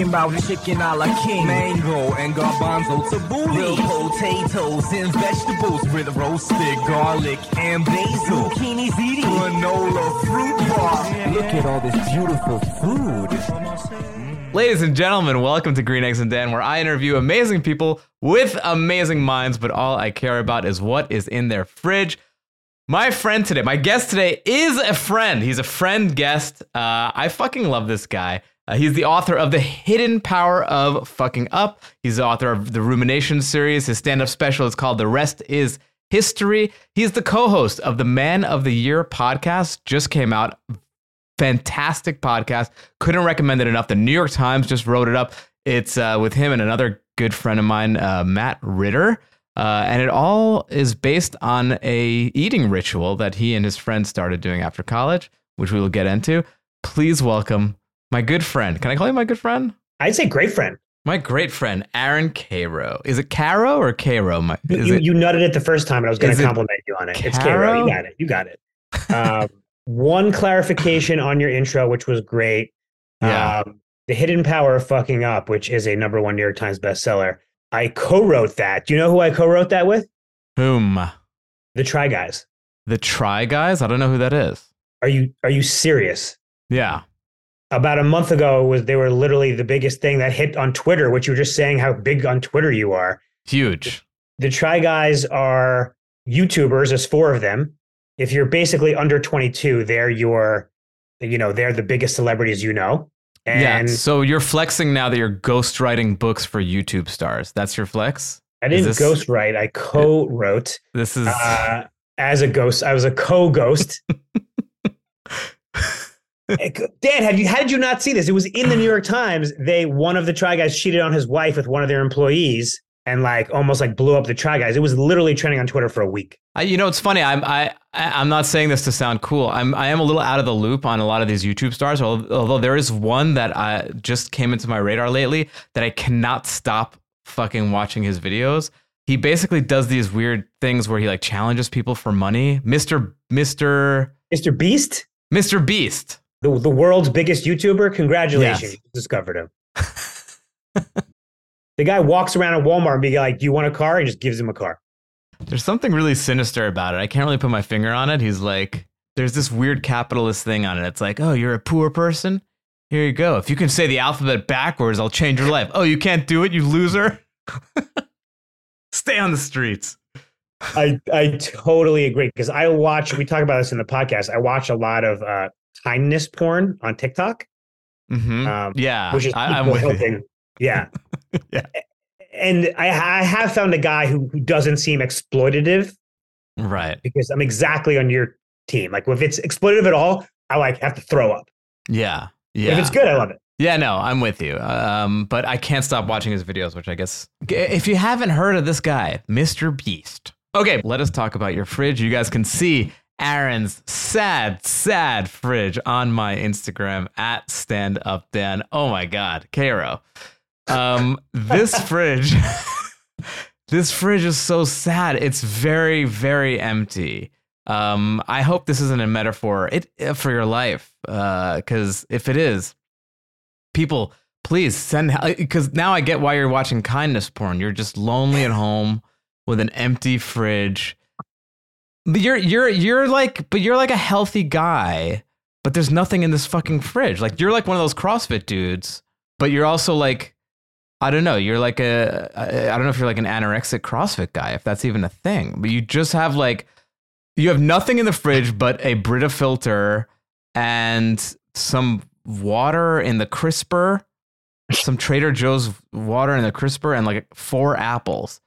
talking about chicken a la king, mango and garbanzo tabbouleh, real potatoes and vegetables with roasted garlic and basil, zucchini ziti, granola fruit bar. Look at all this beautiful food. Ladies and gentlemen, welcome to Green Eggs and Dan, where I interview amazing people with amazing minds, but all I care about is what is in their fridge. My friend today, my guest today is a friend. He's a friend guest. Uh, I fucking love this guy. Uh, he's the author of The Hidden Power of Fucking Up. He's the author of the Rumination series. His stand up special is called The Rest is History. He's the co host of the Man of the Year podcast, just came out. Fantastic podcast. Couldn't recommend it enough. The New York Times just wrote it up. It's uh, with him and another good friend of mine, uh, Matt Ritter. Uh, and it all is based on a eating ritual that he and his friends started doing after college, which we will get into. Please welcome my good friend. Can I call you my good friend? I'd say great friend. My great friend, Aaron Karo. Is it Karo or Cairo? My, is you, it, you nutted it the first time, and I was going to compliment you on it. It's Karo? Karo. You got it. You got it. Um, one clarification on your intro, which was great. Yeah. Um, the Hidden Power of Fucking Up, which is a number one New York Times bestseller. I co-wrote that. Do you know who I co-wrote that with? whom? The Try Guys. The Try Guys? I don't know who that is. Are you are you serious? Yeah. About a month ago, was they were literally the biggest thing that hit on Twitter. Which you were just saying how big on Twitter you are. Huge. the Try Guys are YouTubers. There's four of them. If you're basically under 22, they're your, you know, they're the biggest celebrities you know. And yeah. So you're flexing now that you're ghostwriting books for YouTube stars. That's your flex? I didn't this- ghostwrite. I co-wrote This is. uh, as a ghost. I was a co-ghost. Dan, have you? How did you not see this? It was in the New York Times. They one of the Try Guys cheated on his wife with one of their employees and like almost like blew up the Try Guys. It was literally trending on Twitter for a week. I, you know, it's funny. I'm I I'm not saying this to sound cool. I'm I am a little out of the loop on a lot of these YouTube stars. Although there is one that I just came into my radar lately that I cannot stop fucking watching his videos. He basically does these weird things where he like challenges people for money. Mister Mister Mr. Beast. Mister Beast. The, the world's biggest YouTuber. Congratulations, Yes. discovered him. the guy walks around at Walmart and be like, "Do you want a car?" and just gives him a car. There's something really sinister about it. I can't really put my finger on it. He's like, there's this weird capitalist thing on it. It's like, oh, you're a poor person. Here you go. If you can say the alphabet backwards, I'll change your life. Oh, you can't do it, you loser. Stay on the streets. I I totally agree because I watch. We talk about this in the podcast. I watch a lot of uh, kindness porn on TikTok, hmm um, yeah, which is I, I'm people with you. helping. Yeah, Yeah. And I, I have found a guy who, who doesn't seem exploitative Right. because I'm exactly on your team. Like if it's exploitative at all, I like have to throw up. Yeah. Yeah. If it's good, I love it. Yeah, no, I'm with you. Um, but I can't stop watching his videos, which I guess if you haven't heard of this guy, Mr. Beast. Okay, let us talk about your fridge. You guys can see Aaron's sad, sad fridge on my Instagram at Stand Up Dan. Oh my God, Cairo. Um, this fridge, this fridge is so sad. It's very, very empty. Um, I hope this isn't a metaphor it uh, for your life, because if it is, people please send because now i get why you're watching kindness porn you're just lonely at home with an empty fridge but you're you're you're like but you're like a healthy guy but there's nothing in this fucking fridge like you're like one of those crossfit dudes but you're also like i don't know you're like a I don't know if you're like an anorexic crossfit guy if that's even a thing but you just have like you have nothing in the fridge but a brita filter and some water in the crisper, some Trader Joe's water in the crisper, and like four apples.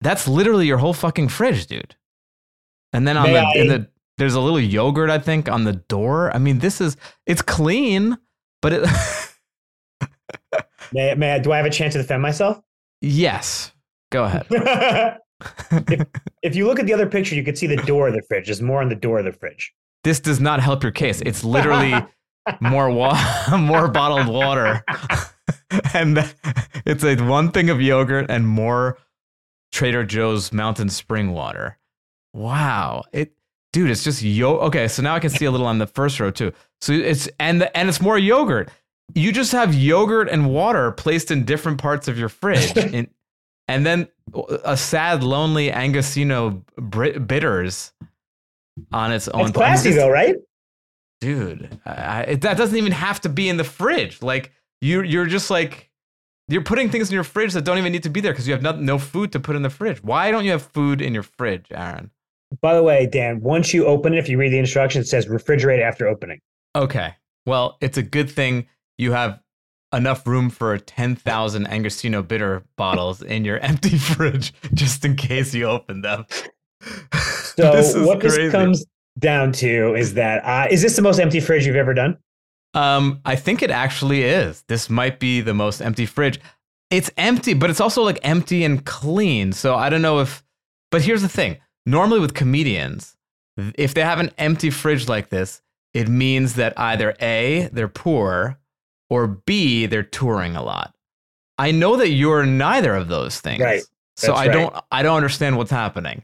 That's literally your whole fucking fridge, dude. And then on May the, in I- the there's a little yogurt, I think, on the door. I mean, this is it's clean, but it May, may I, do I have a chance to defend myself? yes. Go ahead. if, if you look at the other picture, you can see the door of the fridge. There's more on the door of the fridge. This does not help your case. It's literally more wa- more bottled water, and it's like one thing of yogurt and more Trader Joe's Mountain Spring water. Wow, it, dude, it's just yo. Okay, so now I can see a little on the first row too. So it's and the, and it's more yogurt. you just have yogurt and water placed in different parts of your fridge, in, and then a sad, lonely Angostura bitters on its own. It's classy though, right? Dude, I, I, that doesn't even have to be in the fridge. Like you, you're just like you're putting things in your fridge that don't even need to be there because you have no, no food to put in the fridge. Why don't you have food in your fridge, Aaron? By the way, Dan, once you open it, if you read the instructions, it says refrigerate after opening. Okay. Well, it's a good thing you have enough room for 10,000 Angostura bitter bottles in your empty fridge just in case you open them. So, this what crazy. this comes down to is that uh, is this the most empty fridge you've ever done? Um, I think it actually is. This might be the most empty fridge. It's empty, but it's also like empty and clean. So I don't know if. But here's the thing: normally with comedians, if they have an empty fridge like this, it means that either a they're poor, or b they're touring a lot. I know that you're neither of those things. Right. so I right. don't. I don't understand what's happening.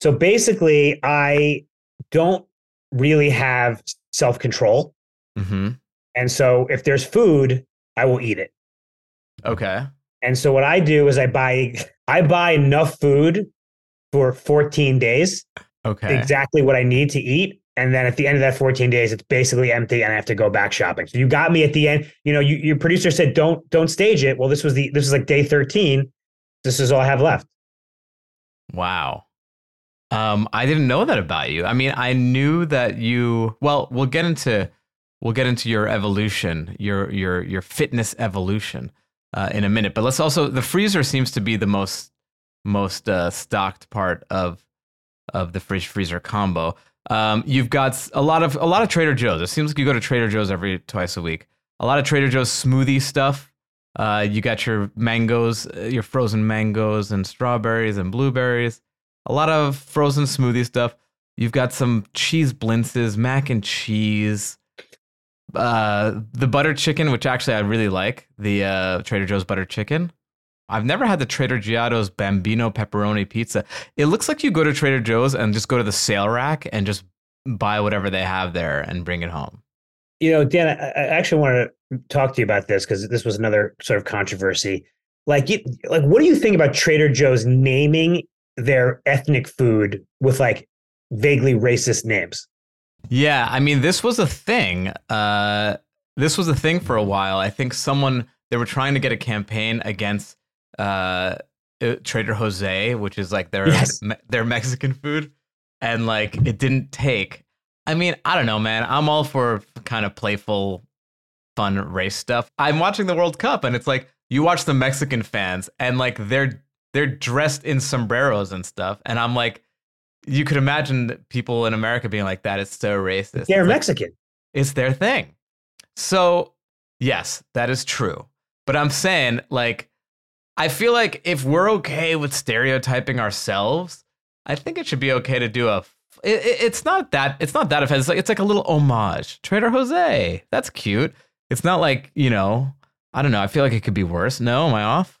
So basically, I don't really have self control. Mm-hmm. And so if there's food, I will eat it. Okay. And so what I do is I buy I buy enough food for 14 days. Okay. Exactly what I need to eat. And then at the end of that 14 days, it's basically empty and I have to go back shopping. So you got me at the end. You know, you, your producer said don't don't stage it. Well, this was the this is like day 13. This is all I have left. Wow. Um, I didn't know that about you. I mean, I knew that you. Well, we'll get into we'll get into your evolution, your your your fitness evolution uh, in a minute. But let's also the freezer seems to be the most most uh, stocked part of of the fridge freezer combo. Um, you've got a lot of a lot of Trader Joe's. It seems like you go to Trader Joe's every twice a week. A lot of Trader Joe's smoothie stuff. Uh, you got your mangoes, uh, your frozen mangoes and strawberries and blueberries a lot of frozen smoothie stuff. You've got some cheese blintzes, mac and cheese, uh, the butter chicken, which actually I really like, the uh, Trader Joe's butter chicken. I've never had the Trader Giotto's Bambino pepperoni pizza. It looks like you go to Trader Joe's and just go to the sale rack and just buy whatever they have there and bring it home. You know, Dan, I actually want to talk to you about this because this was another sort of controversy. Like, like, what do you think about Trader Joe's naming their ethnic food with like vaguely racist names. Yeah, I mean, this was a thing. Uh, this was a thing for a while. I think someone they were trying to get a campaign against uh, uh Trader Jose, which is like their yes. me- their Mexican food, and like it didn't take. I mean, I don't know, man. I'm all for kind of playful, fun race stuff. I'm watching the World Cup, and it's like you watch the Mexican fans, and like they're they're dressed in sombreros and stuff. And I'm like, you could imagine people in America being like, that. It's so racist. They're it's Mexican. Like, it's their thing. So, yes, that is true. But I'm saying, like, I feel like if we're okay with stereotyping ourselves, I think it should be okay to do a. It, it, it's not that it's not that offensive. It's like, it's like a little homage. Trader Jose, that's cute. It's not like you know. I don't know. I feel like it could be worse. No, am I off?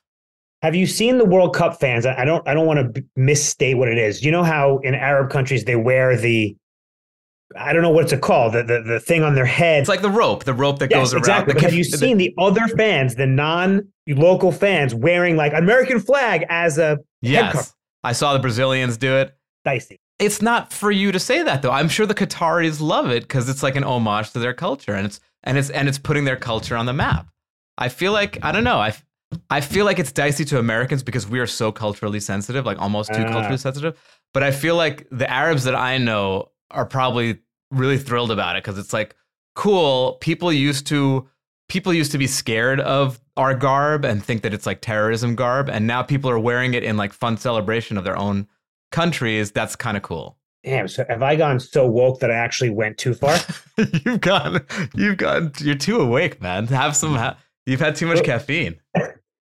Have you seen the World Cup fans? I don't. I don't want to misstate what it is. You know how in Arab countries they wear the I don't know what's it called. The, the the thing on their head. It's like the rope, the rope that yes, goes around. Exactly. But have you seen the other fans, the non-local fans, wearing like American flag as a yes? I saw the Brazilians do it. Dicey. It's not for you to say that though. I'm sure the Qataris love it because it's like an homage to their culture, and it's and it's and it's putting their culture on the map. I feel like I don't know. I I feel like it's dicey to Americans because we are so culturally sensitive, like almost too uh. culturally sensitive. But I feel like the Arabs that I know are probably really thrilled about it because it's like cool. People used to people used to be scared of our garb and think that it's like terrorism garb, and now people are wearing it in like fun celebration of their own countries. That's kind of cool. Damn. So have I gone so woke that I actually went too far? you've gone. You've gone. You're too awake, man. Have some. Ha- you've had too much caffeine.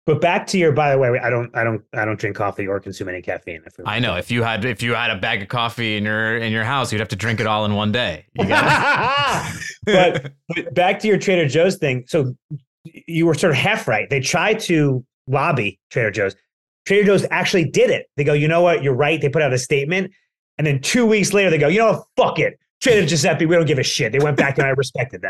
But back to your. By the way, I don't, I don't, I don't drink coffee or consume any caffeine. I know. If you had, if you had a bag of coffee in your in your house, you'd have to drink it all in one day. but, but back to your Trader Joe's thing. So you were sort of half right. They tried to lobby Trader Joe's. Trader Joe's actually did it. They go, you know what? You're right. They put out a statement, and then two weeks later, they go, you know what? Fuck it. Trader Giuseppe, we don't give a shit. They went back, and I respected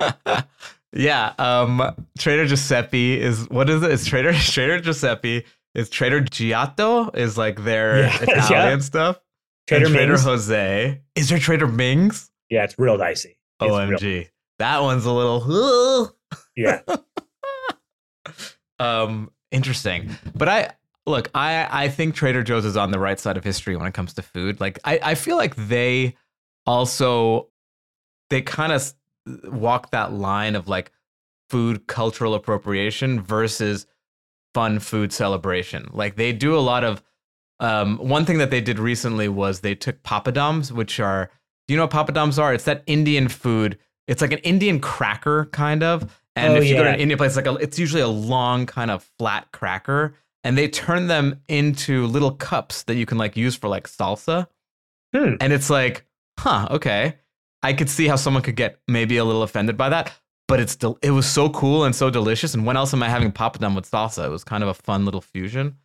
that. Yeah. Um, Trader Giuseppe is what is it? It's Trader Trader Giuseppe. Is Trader Giotto is like their Yeah, Italian yeah. stuff. Trader and Trader Ming's. Jose. Is there Trader Ming's? Yeah, it's real dicey. It's real- OMG. That one's a little yeah. um interesting. But I look, I I think Trader Joe's is on the right side of history when it comes to food. Like I I feel like they also they kind of walk that line of like food cultural appropriation versus fun food celebration. Like they do a lot of um one thing that they did recently was they took papadums, which are do you know what papadums are? It's that Indian food. It's like an Indian cracker kind of. And Oh, if you go to an Indian place, like a, it's usually a long kind of flat cracker, and they turn them into little cups that you can like use for like salsa. Hmm. And it's like, huh, okay. I could see how someone could get maybe a little offended by that, but it's del- it was so cool and so delicious. And when else am I having papadum with salsa? It was kind of a fun little fusion.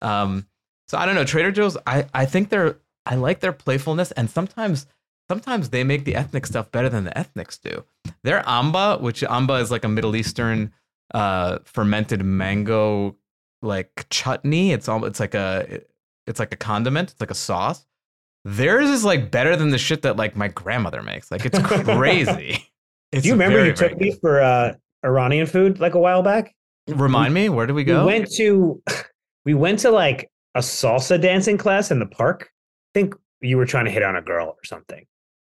Um, so I don't know. Trader Joe's, I I think they're I like their playfulness, and sometimes sometimes they make the ethnic stuff better than the ethnics do. Their amba, which amba is like a Middle Eastern uh, fermented mango like chutney. It's all it's like a it's like a condiment. It's like a sauce. Theirs is like better than the shit that like my grandmother makes. Like it's crazy. It's Do you remember very, you took me for uh, Iranian food like a while back? Remind me, where did we go? We went to we went to like a salsa dancing class in the park. I think you were trying to hit on a girl or something.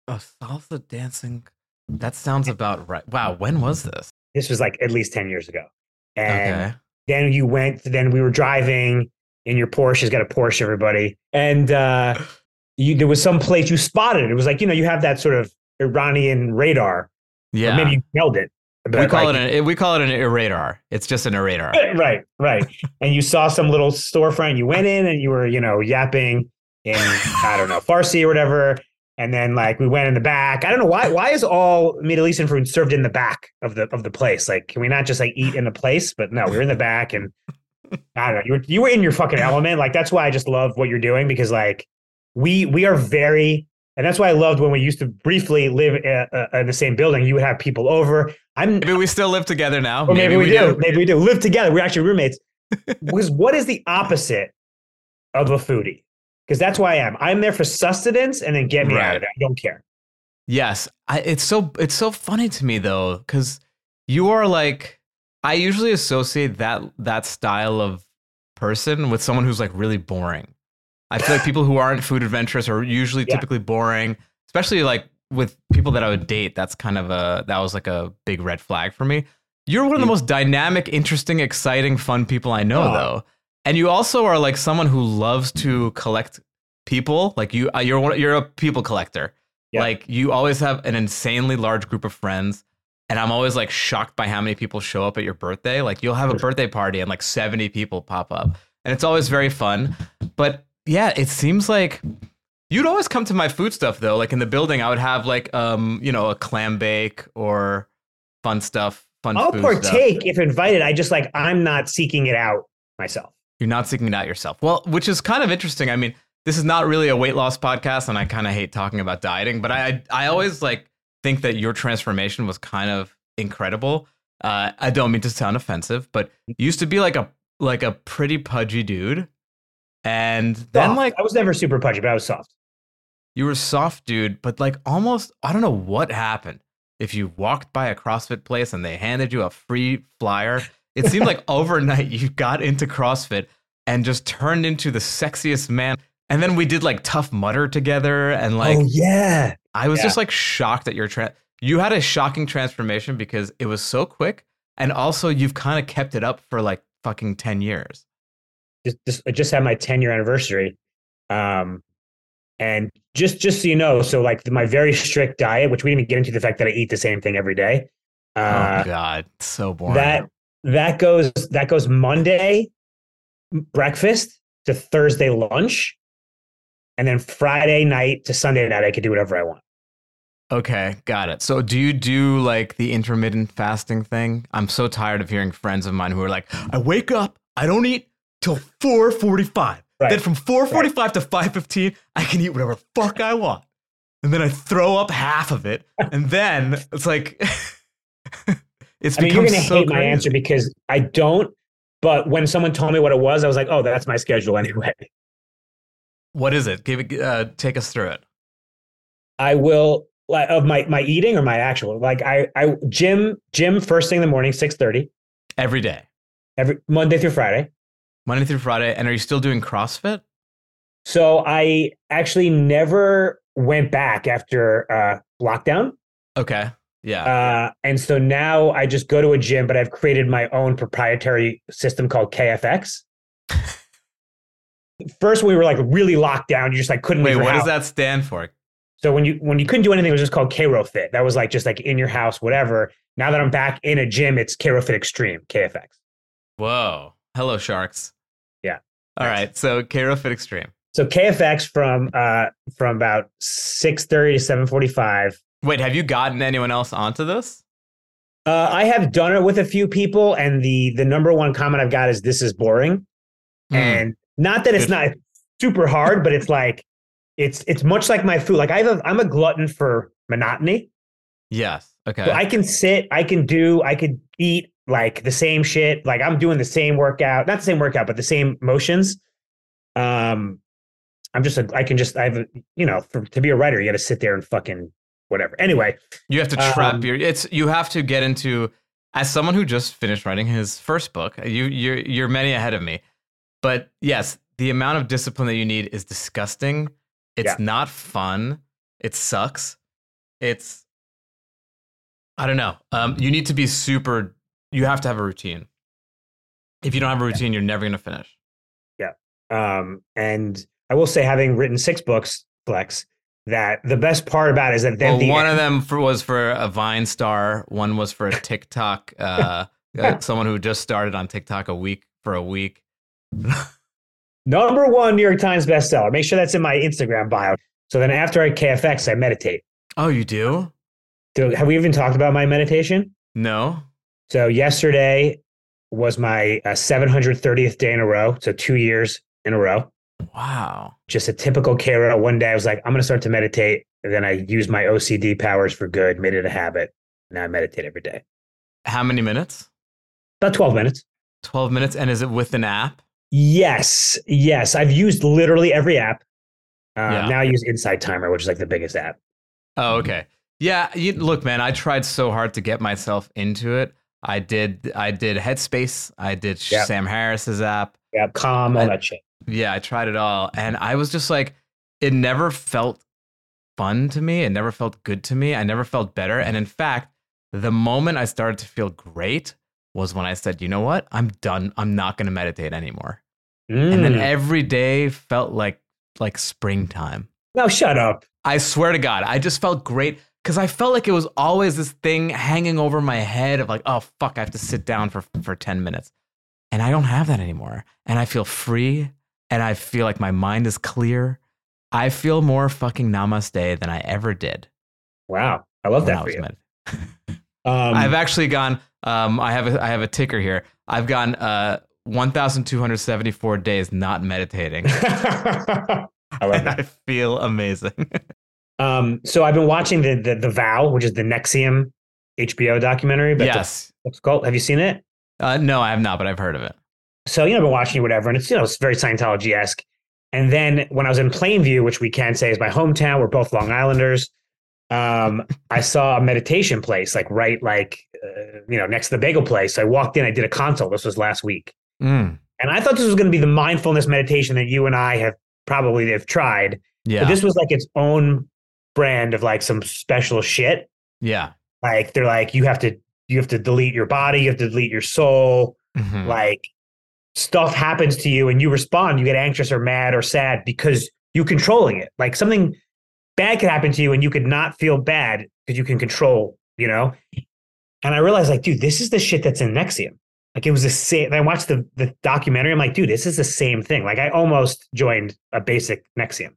A salsa dancing. That sounds about right. Wow, when was this? This was like at least 10 years ago. And Okay. then you went, then we were driving in your Porsche. He's got a Porsche, everybody. And uh, you, there was some place you spotted. It was like, you know, you have that sort of Iranian radar. Or Yeah. maybe you nailed it. we call it an we call it an radar. It's just an radar. right, right. and you saw some little storefront. You went in and you were, you know, yapping in I don't know Farsi or whatever. And then like we went in the back. I don't know why. Why is all Middle Eastern food served in the back of the of the place? Like, can we not just like eat in the place? But no, we were in the back, and I don't know. You were you were in your fucking element. Like that's why I just love what you're doing because like we we are very. And that's why I loved when we used to briefly live uh, uh, in the same building. You would have people over. I'm Maybe we still live together now. or maybe, we, do. Maybe we do. Live together. We're actually roommates. because what is the opposite of a foodie? Because that's why I am. I'm there for sustenance and then get me out of it. I don't care. Yes, I, it's so it's so funny to me though, because you are like I usually associate that that style of person with someone who's like really boring. I feel like people who aren't food adventurous are usually Yeah. typically boring, especially like with people that I would date. That's kind of a that was like a big red flag for me. You're one of the most dynamic, interesting, exciting, fun people I know, Aw. though. And you also are like someone who loves to collect people. Like you, uh, you're one, you're a people collector. Yeah. Like you always have an insanely large group of friends, and I'm always like shocked by how many people show up at your birthday. Like you'll have a birthday party and like 70 people pop up, and it's always very fun. But yeah, it seems like you'd always come to my food stuff though. Like in the building, I would have like um you know a clam bake or fun stuff. Fun. I'll food stuff. partake if invited. I just like I'm not seeking it out myself. You're not seeking it out yourself. Well, which is kind of interesting. I mean, this is not really a weight loss podcast, and I kind of hate talking about dieting, but I I always like think that your transformation was kind of incredible. Uh, I don't mean to sound offensive, but you used to be like a like a pretty pudgy dude, and then Soft. like I was never super pudgy, but I was soft. you were soft dude, but like almost I don't know what happened. If you walked by a CrossFit place and they handed you a free flyer, it seemed like overnight you got into CrossFit and just turned into the sexiest man. And then we did like Tough Mudder together, and like oh yeah, I was yeah. just like shocked at your tra- you had a shocking transformation because it was so quick, and also you've kind of kept it up for like fucking ten years. Just, just I just had my 10 year anniversary. Um, and just just so you know, so like my very strict diet, which we didn't even get into the fact that I eat the same thing every day. Uh, oh god, so boring. that that goes that goes Monday breakfast to Thursday lunch, and then Friday night to Sunday night I could do whatever I want. Okay, got it. So do you do like the intermittent fasting thing? I'm so tired of hearing friends of mine who are like, I wake up, I don't eat till 4:45. Right. Then from 4:45 to 5:15, I can eat whatever fuck I want. And then I throw up half of it, and then it's like It's I mean, you're gonna so hate my answer because I don't. But when someone told me what it was, I was like, "Oh, that's my schedule anyway." What is it? Give it. Uh, take us through it. I will like of my my eating or my actual like I I gym gym first thing in the morning six thirty Every day, every Monday through Friday. Monday through Friday. And are you still doing CrossFit? So I actually never went back after uh, lockdown. Okay. Yeah. Uh, and so now I just go to a gym, but I've created my own proprietary system called KFX. First, we were like really locked down. You just like couldn't Wait, what does that stand for? So when you when you couldn't do anything, it was just called Karo Fit. That was like just like in your house, whatever. Now that I'm back in a gym, it's Karo Fit Extreme KFX. Whoa. Hello, sharks. Yeah. All right. So Karo Fit Extreme. So KFX from uh from about six thirty to seven forty five. Wait, have you gotten anyone else onto this? Uh, I have done it with a few people, and the the number one comment I've got is this is boring. Hmm. And not that it's Good. not super hard, but it's like it's it's much like my food. Like I have a, I'm a glutton for monotony. Yes. Okay. So I can sit, I can do, I could eat like the same shit. Like I'm doing the same workout, not the same workout, but the same motions. Um, I'm just a, I can just, I have, a, you know, for, to be a writer, you got to sit there and fucking whatever. Anyway, you have to trap um, your. It's you have to get into. As someone who just finished writing his first book, you you're you're many ahead of me. But yes, the amount of discipline that you need is disgusting. It's Yeah. not fun. It sucks. It's I don't know. Um, you need to be super. You have to have a routine. If you don't have a routine, you're never going to finish. Yeah. Um, and I will say, having written six books, Flex, that the best part about it is that then Well, the one of them for, was for a Vine star. One was for a TikTok. Uh, uh, someone who just started on TikTok a week for a week. number one New York Times bestseller. Make sure that's in my Instagram bio. So then after I KFX, I meditate. Oh, you do? Do, have we even talked about my meditation? No. So yesterday was my uh, 730th day in a row. So two years in a row. Wow. Just a typical Karo. One day I was like, I'm going to start to meditate. And then I used my OCD powers for good, made it a habit. Now I meditate every day. How many minutes? About 12 minutes. 12 minutes. And is it with an app? Yes. Yes. I've used literally every app. Um, Yeah. Now I use Insight Timer, which is like the biggest app. Oh, okay. Yeah, you, look, man, I tried so hard to get myself into it. I did I did Headspace, I did Yep. Sam Harris's app. Yeah. Calm, all I- that shit. Yeah, I tried it all and I was just like it never felt fun to me. It never felt good to me. I never felt better. And in fact, the moment I started to feel great was when I said, "You know what? I'm done. I'm not going to meditate anymore." And then Mm. every day felt like like springtime. no, shut up. I swear to God, I just felt great because I felt like it was always this thing hanging over my head of like, oh fuck, I have to sit down for for ten minutes, and I don't have that anymore, and I feel free, and I feel like my mind is clear. I feel more fucking namaste than I ever did. Wow. I love that I for you. Um, I've actually gone. Um, I have a I have a ticker here. I've gone uh one thousand two hundred seventy four days not meditating. I and that. I feel amazing. Um, so I've been watching the, the the Vow, which is the NXIVM HBO documentary. But yes. it's called. Have you seen it? Uh, no, I have not, but I've heard of it. So you know, I've been watching whatever, and it's you know, it's very Scientology esque. And then when I was in Plainview, which we can say is my hometown, we're both Long Islanders. Um, I saw a meditation place, like right, like uh, you know, next to the bagel place. I walked in, I did a consult. This was last week, Mm, and I thought this was going to be the mindfulness meditation that you and I have probably have tried. yeah. But this was like its own brand of like some special shit. yeah. Like they're like you have to you have to delete your body, you have to delete your soul. Mhm. Like stuff happens to you and you respond, you get anxious or mad or sad because you're controlling it. Like something bad could happen to you and you could not feel bad because you can control, you know? And I realized like, dude, this is the shit that's in NXIVM. Like it was the same. I watched the the documentary. I'm like, dude, this is the same thing. Like I almost joined a basic NXIVM.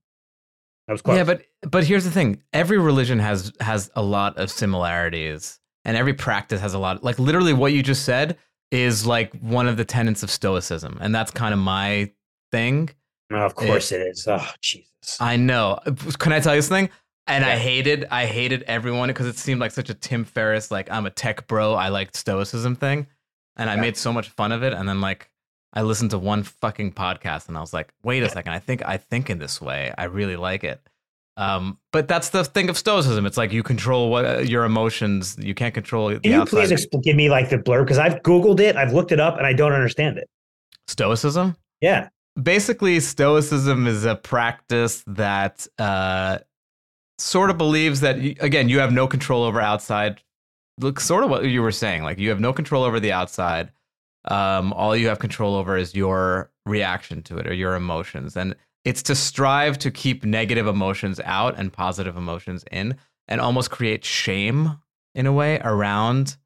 That was close. Yeah, but but here's the thing: every religion has has a lot of similarities, and every practice has a lot. Like literally, what you just said is like one of the tenets of Stoicism, and that's kind of my thing. Of course it is. Oh Jesus. I know. Can I tell you something? and I hated I hated everyone because it seemed like such a Tim Ferriss like I'm a tech bro. I like stoicism thing, and I made so much fun of it. And then like I listened to one fucking podcast, and I was like, wait a second, I think I think in this way. I really like it. Um, but that's the thing of stoicism. It's like you control what uh, your emotions. You can't control the Can you outside. please give me like the blurb? Because I've Googled it, I've looked it up, and I don't understand it. stoicism. Yeah. basically stoicism is a practice that uh, sort of believes that again you have no control over outside look sort of what you were saying like you have no control over the outside um, all you have control over is your reaction to it or your emotions and it's to strive to keep negative emotions out and positive emotions in and almost create shame in a way around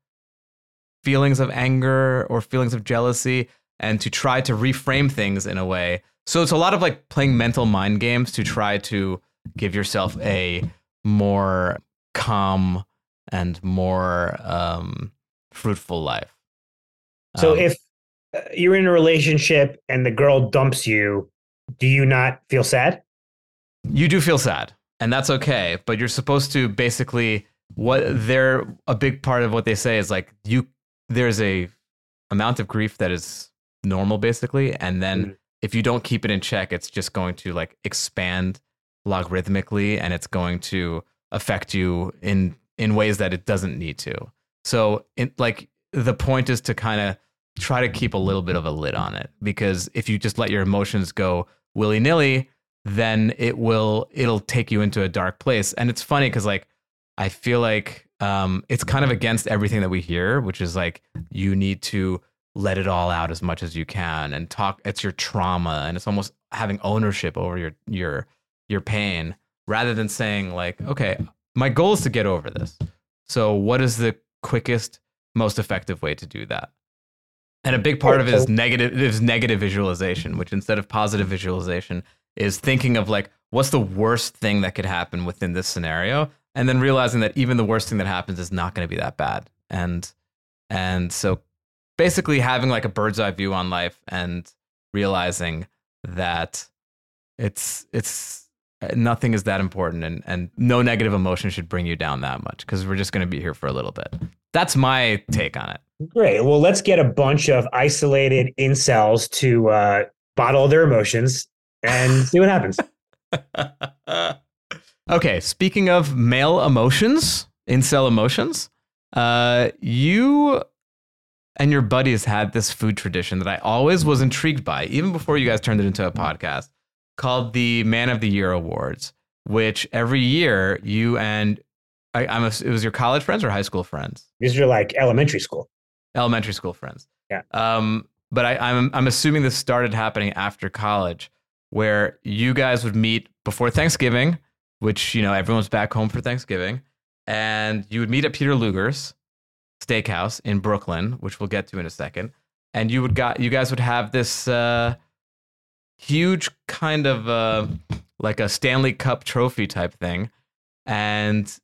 feelings of anger or feelings of jealousy and to try to reframe things in a way. So it's a lot of like playing mental mind games to try to give yourself a more calm and more um, fruitful life. So Um, if uh, you're in a relationship and the girl dumps you, do you not feel sad? you do feel sad, and that's okay, but you're supposed to basically what they're a big part of what they say is like you there's a amount of grief that is normal basically and then Mhm. if you don't keep it in check it's just going to like expand logarithmically and it's going to affect you in in ways that it doesn't need to so it like the point is to kind of try to keep a little bit of a lid on it because if you just let your emotions go willy-nilly then it will it'll take you into a dark place. And it's funny because like i feel like um it's kind of against everything that we hear which is like you need to let it all out as much as you can and talk it's your trauma and it's almost having ownership over your your your pain rather than saying like okay my goal is to get over this. So what is the quickest most effective way to do that and a big part of it is negative is negative visualization which instead of positive visualization is thinking of like what's the worst thing that could happen within this scenario? And then realizing that even the worst thing that happens is not going to be that bad. And and so basically having like a bird's eye view on life and realizing that it's it's uh, nothing is that important and and no negative emotion should bring you down that much because we're just going to be here for a little bit. That's my take on Great. Well, let's get a bunch of isolated incels to uh, bottle their emotions and see what happens. okay speaking of male emotions incel emotions uh you and your buddies had this food tradition that I always was intrigued by, even before you guys turned it into a podcast, called the Man of the Year Awards, which every year you and I, I'm a, it was your college friends or high school friends, These are like elementary school. Elementary school friends. Yeah. Um, but I, I'm I'm assuming this started happening after college, where you guys would meet before Thanksgiving, which you know everyone's back home for Thanksgiving, and you would meet at Peter Luger's steakhouse in Brooklyn, which we'll get to in a second. And you would got you guys would have this uh, huge kind of uh, like a Stanley Cup trophy type thing, and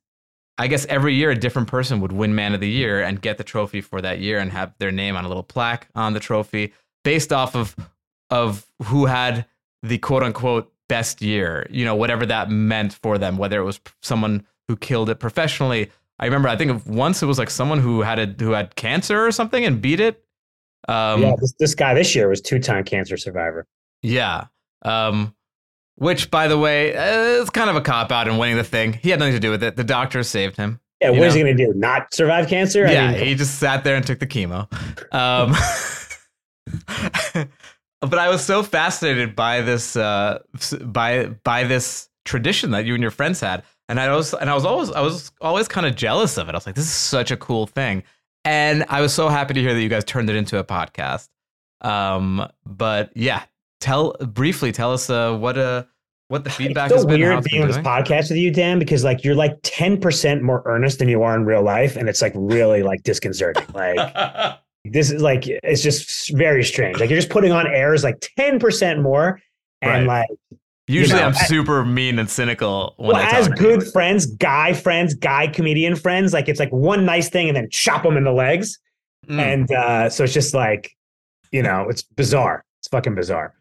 I guess every year a different person would win Man of the Year and get the trophy for that year and have their name on a little plaque on the trophy based off of of who had the quote unquote best year. You know, whatever that meant for them, whether it was someone who killed it professionally. I remember I think of once it was like someone who had a who had cancer or something and beat it. Um, yeah, this, this guy this year was two time cancer survivor. yeah. Um, which, by the way, uh, is kind of a cop out in winning the thing. He had nothing to do with it. The doctor saved him. Yeah, what is know? he going to do? Not survive cancer? yeah, I mean, he just sat there and took the chemo. Um, but I was so fascinated by this uh, by by this tradition that you and your friends had, and I was and I was always I was always kind of jealous of it. I was like, this is such a cool thing, and I was so happy to hear that you guys turned it into a podcast. Um, but yeah, tell briefly tell us uh, what uh what the feedback it's has so been. weird being on this podcast with you, Dan, because like you're like 10% more earnest than you are in real life. And it's like really like disconcerting. Like this is like it's just very strange. Like you're just putting on airs like 10% more. And like Usually, know, I'm super mean and cynical when well, I as you. good friends, guy friends, guy comedian friends, like it's like one nice thing and then chop them in the legs. Mm. And uh, so it's just like, you know, it's bizarre. It's fucking bizarre.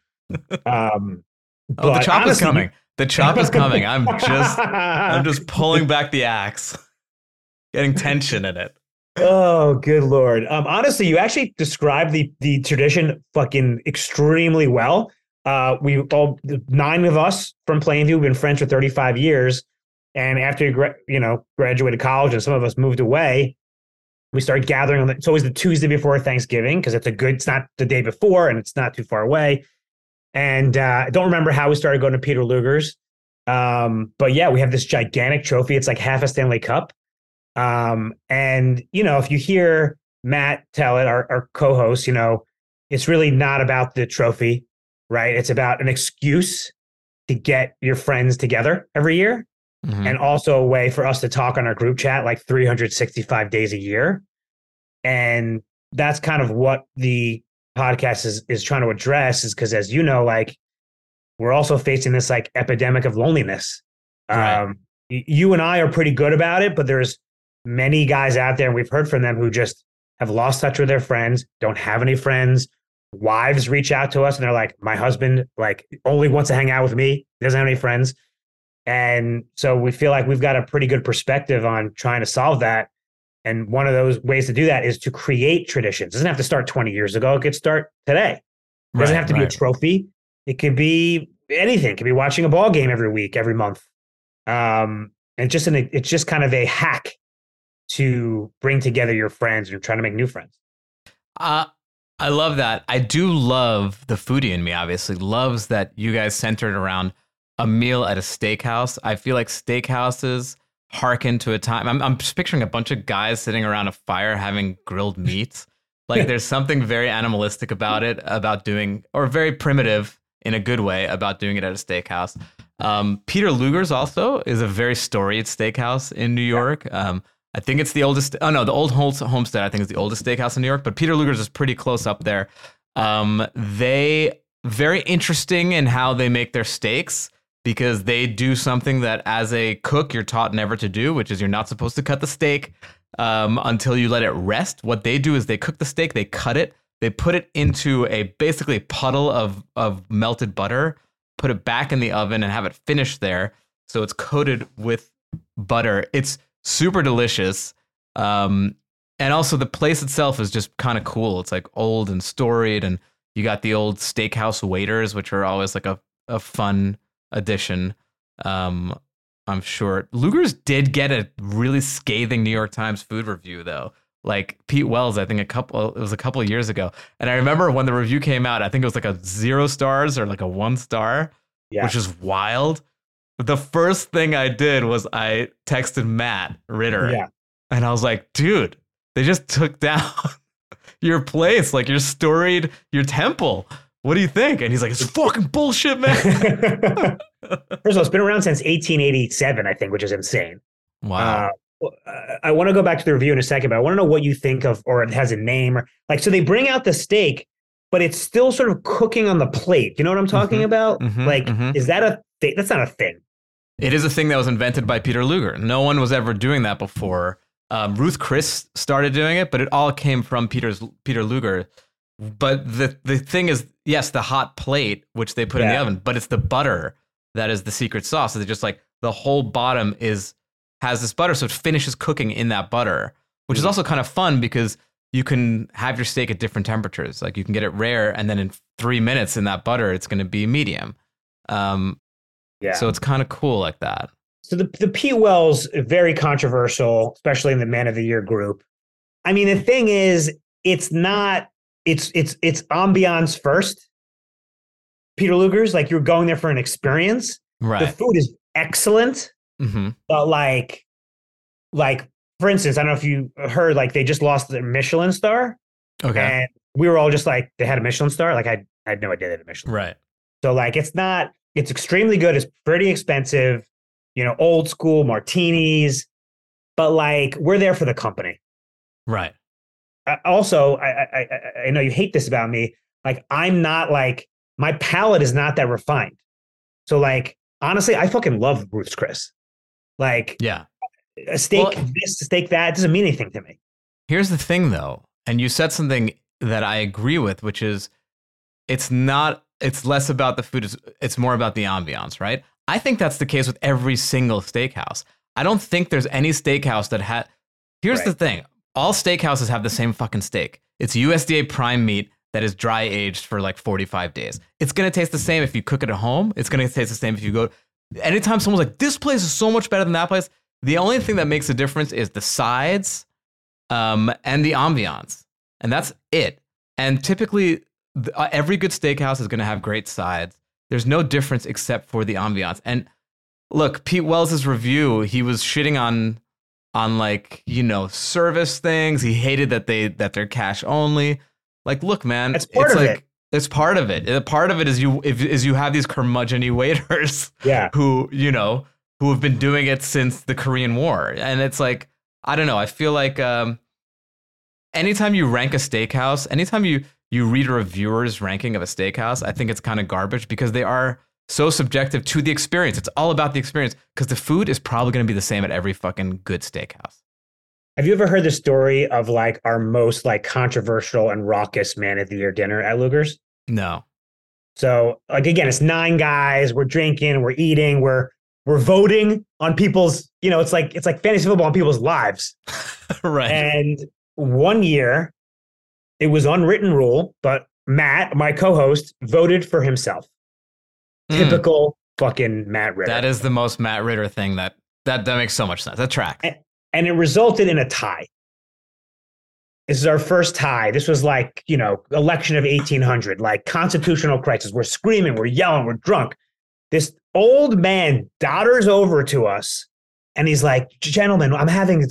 Um, oh, the chop is coming. The chop is coming. I'm just I'm just pulling back the axe, getting tension in it. Oh, good lord! Um, honestly, you actually described the the tradition fucking extremely well. Uh, we all nine of us from Plainview, we've been friends for 35 years, and after you know graduated college, and some of us moved away, we started gathering on the, it's always the Tuesday before Thanksgiving because it's a good, it's not the day before and it's not too far away. And uh, I don't remember how we started going to Peter Luger's. Um, but yeah, we have this gigantic trophy. It's like half a Stanley Cup. Um, and, you know, if you hear Matt tell it, our, our co host, you know, it's really not about the trophy, right? It's about an excuse to get your friends together every year mm-hmm. and also a way for us to talk on our group chat like 365 days a year. And that's kind of what the podcast is is trying to address is because as you know, like we're also facing this like epidemic of loneliness. Right. Um, you and I are pretty good about it, but there's many guys out there, and we've heard from them who just have lost touch with their friends, don't have any friends. Wives reach out to us and they're like, "My husband like only wants to hang out with me. Doesn't have any friends." And so we feel like we've got a pretty good perspective on trying to solve that. And one of those ways to do that is to create traditions. It doesn't have to start 20 years ago. It could start today. It doesn't right, have to right. be a trophy. It could be anything. It could be watching a ball game every week, every month. Um, and just an, it's just kind of a hack to bring together your friends and trying to make new friends. Uh, I love that. I do love the foodie in me, obviously, loves that you guys centered around – a meal at a steakhouse. I feel like steakhouses harken to a time. I'm, I'm just picturing a bunch of guys sitting around a fire having grilled meats. like there's something very animalistic about it, about doing, or very primitive in a good way about doing it at a steakhouse. Um, Peter Luger's also is a very storied steakhouse in New York. Um, I think it's the oldest. Oh no, the Old Homestead. I think is the oldest steakhouse in New York. But Peter Luger's is pretty close up there. Um, they very interesting in how they make their steaks because they do something that as a cook you're taught never to do, which is you're not supposed to cut the steak um, until you let it rest. What they do is they cook the steak, they cut it, they put it into a basically puddle of of melted butter, put it back in the oven and have it finished there. So it's coated with butter. It's super delicious. Um, and also the place itself is just kind of cool. It's like old and storied, and you got the old steakhouse waiters, which are always like a, a fun edition. Um, I'm sure Luger's did get a really scathing New York Times food review though. Like Pete Wells, I think a couple it was a couple of years ago. And I remember when the review came out, I think it was like a zero stars or like a one star, yeah. which is wild. But the first thing I did was I texted Matt Ritter. Yeah. And I was like, dude, they just took down your place, like your storied your temple what do you think? And he's like, it's fucking bullshit, man. First of all, it's been around since 1887, I think, which is insane. Wow. Uh, I want to go back to the review in a second, but I want to know what you think of, or it has a name, or like, so they bring out the steak, but it's still sort of cooking on the plate. You know what I'm talking mm-hmm, about? Mm-hmm, like, mm-hmm. is that a thing? That's not a thing. It is a thing that was invented by Peter Luger. No one was ever doing that before. Um, Ruth Chris started doing it, but it all came from Peter's Peter Luger but the the thing is, yes, the hot plate which they put yeah. in the oven, but it's the butter that is the secret sauce. So they just like the whole bottom is has this butter, so it finishes cooking in that butter, which mm. is also kind of fun because you can have your steak at different temperatures. Like you can get it rare, and then in three minutes in that butter, it's going to be medium. Um, yeah. So it's kind of cool like that. So the the Pete Wells very controversial, especially in the Man of the Year group. I mean, the thing is, it's not it's it's it's ambiance first. Peter Luger's like you're going there for an experience. Right. The food is excellent, mm-hmm. but like, like for instance, I don't know if you heard like they just lost their Michelin star. Okay. And we were all just like they had a Michelin star. Like I, I had no idea they had a Michelin. Right. So like it's not. It's extremely good. It's pretty expensive. You know, old school martinis, but like we're there for the company. Right also, I, I I know you hate this about me. Like I'm not like my palate is not that refined. So like honestly, I fucking love Ruth's Chris. Like yeah, a steak well, this, a steak that doesn't mean anything to me. Here's the thing though, and you said something that I agree with, which is it's not it's less about the food it's more about the ambiance right I think that's the case with every single steakhouse. I don't think there's any steakhouse that had. Here's Right. the thing: all steakhouses have the same fucking steak. It's USDA prime meat that is dry aged for like 45 days. It's gonna taste the same if you cook it at home. It's gonna taste the same if you go. Anytime someone's like, "This place is so much better than that place," the only thing that makes a difference is the sides, um, and the ambiance, and that's it. And typically, th- uh, every good steakhouse is gonna have great sides. There's no difference except for the ambiance. And look, Pete Wells' review, he was shitting on on like, you know, service things. He hated that they that they're cash only. Like, look, man, it's of like it. it's part of it. Part of it is you if is you have these curmudgeony waiters Yeah. who, you know, who have been doing it since the Korean War. And it's like, I don't know, I feel like um anytime you rank a steakhouse, anytime you you read a reviewer's ranking of a steakhouse, I think it's kind of garbage because they are so subjective to the experience. It's all about the experience because the food is probably going to be the same at every fucking good steakhouse. Have you ever heard the story of like our most like controversial and raucous man of the year dinner at Luger's? No. So like again, it's nine guys. We're drinking, we're eating, we're we're voting on people's. You know, it's like it's like fantasy football on people's lives. right. And one year, it was unwritten rule, but Matt, my co-host, voted for himself. Mm, Typical fucking Matt Ritter. that is the most Matt Ritter thing that that that makes so much sense. That track. and it resulted in a tie. This is our first tie. This was like, you know, election of 1800, like constitutional crisis. We're screaming, we're yelling, we're drunk. This old man dodders over to us and he's like, Gentlemen, I'm having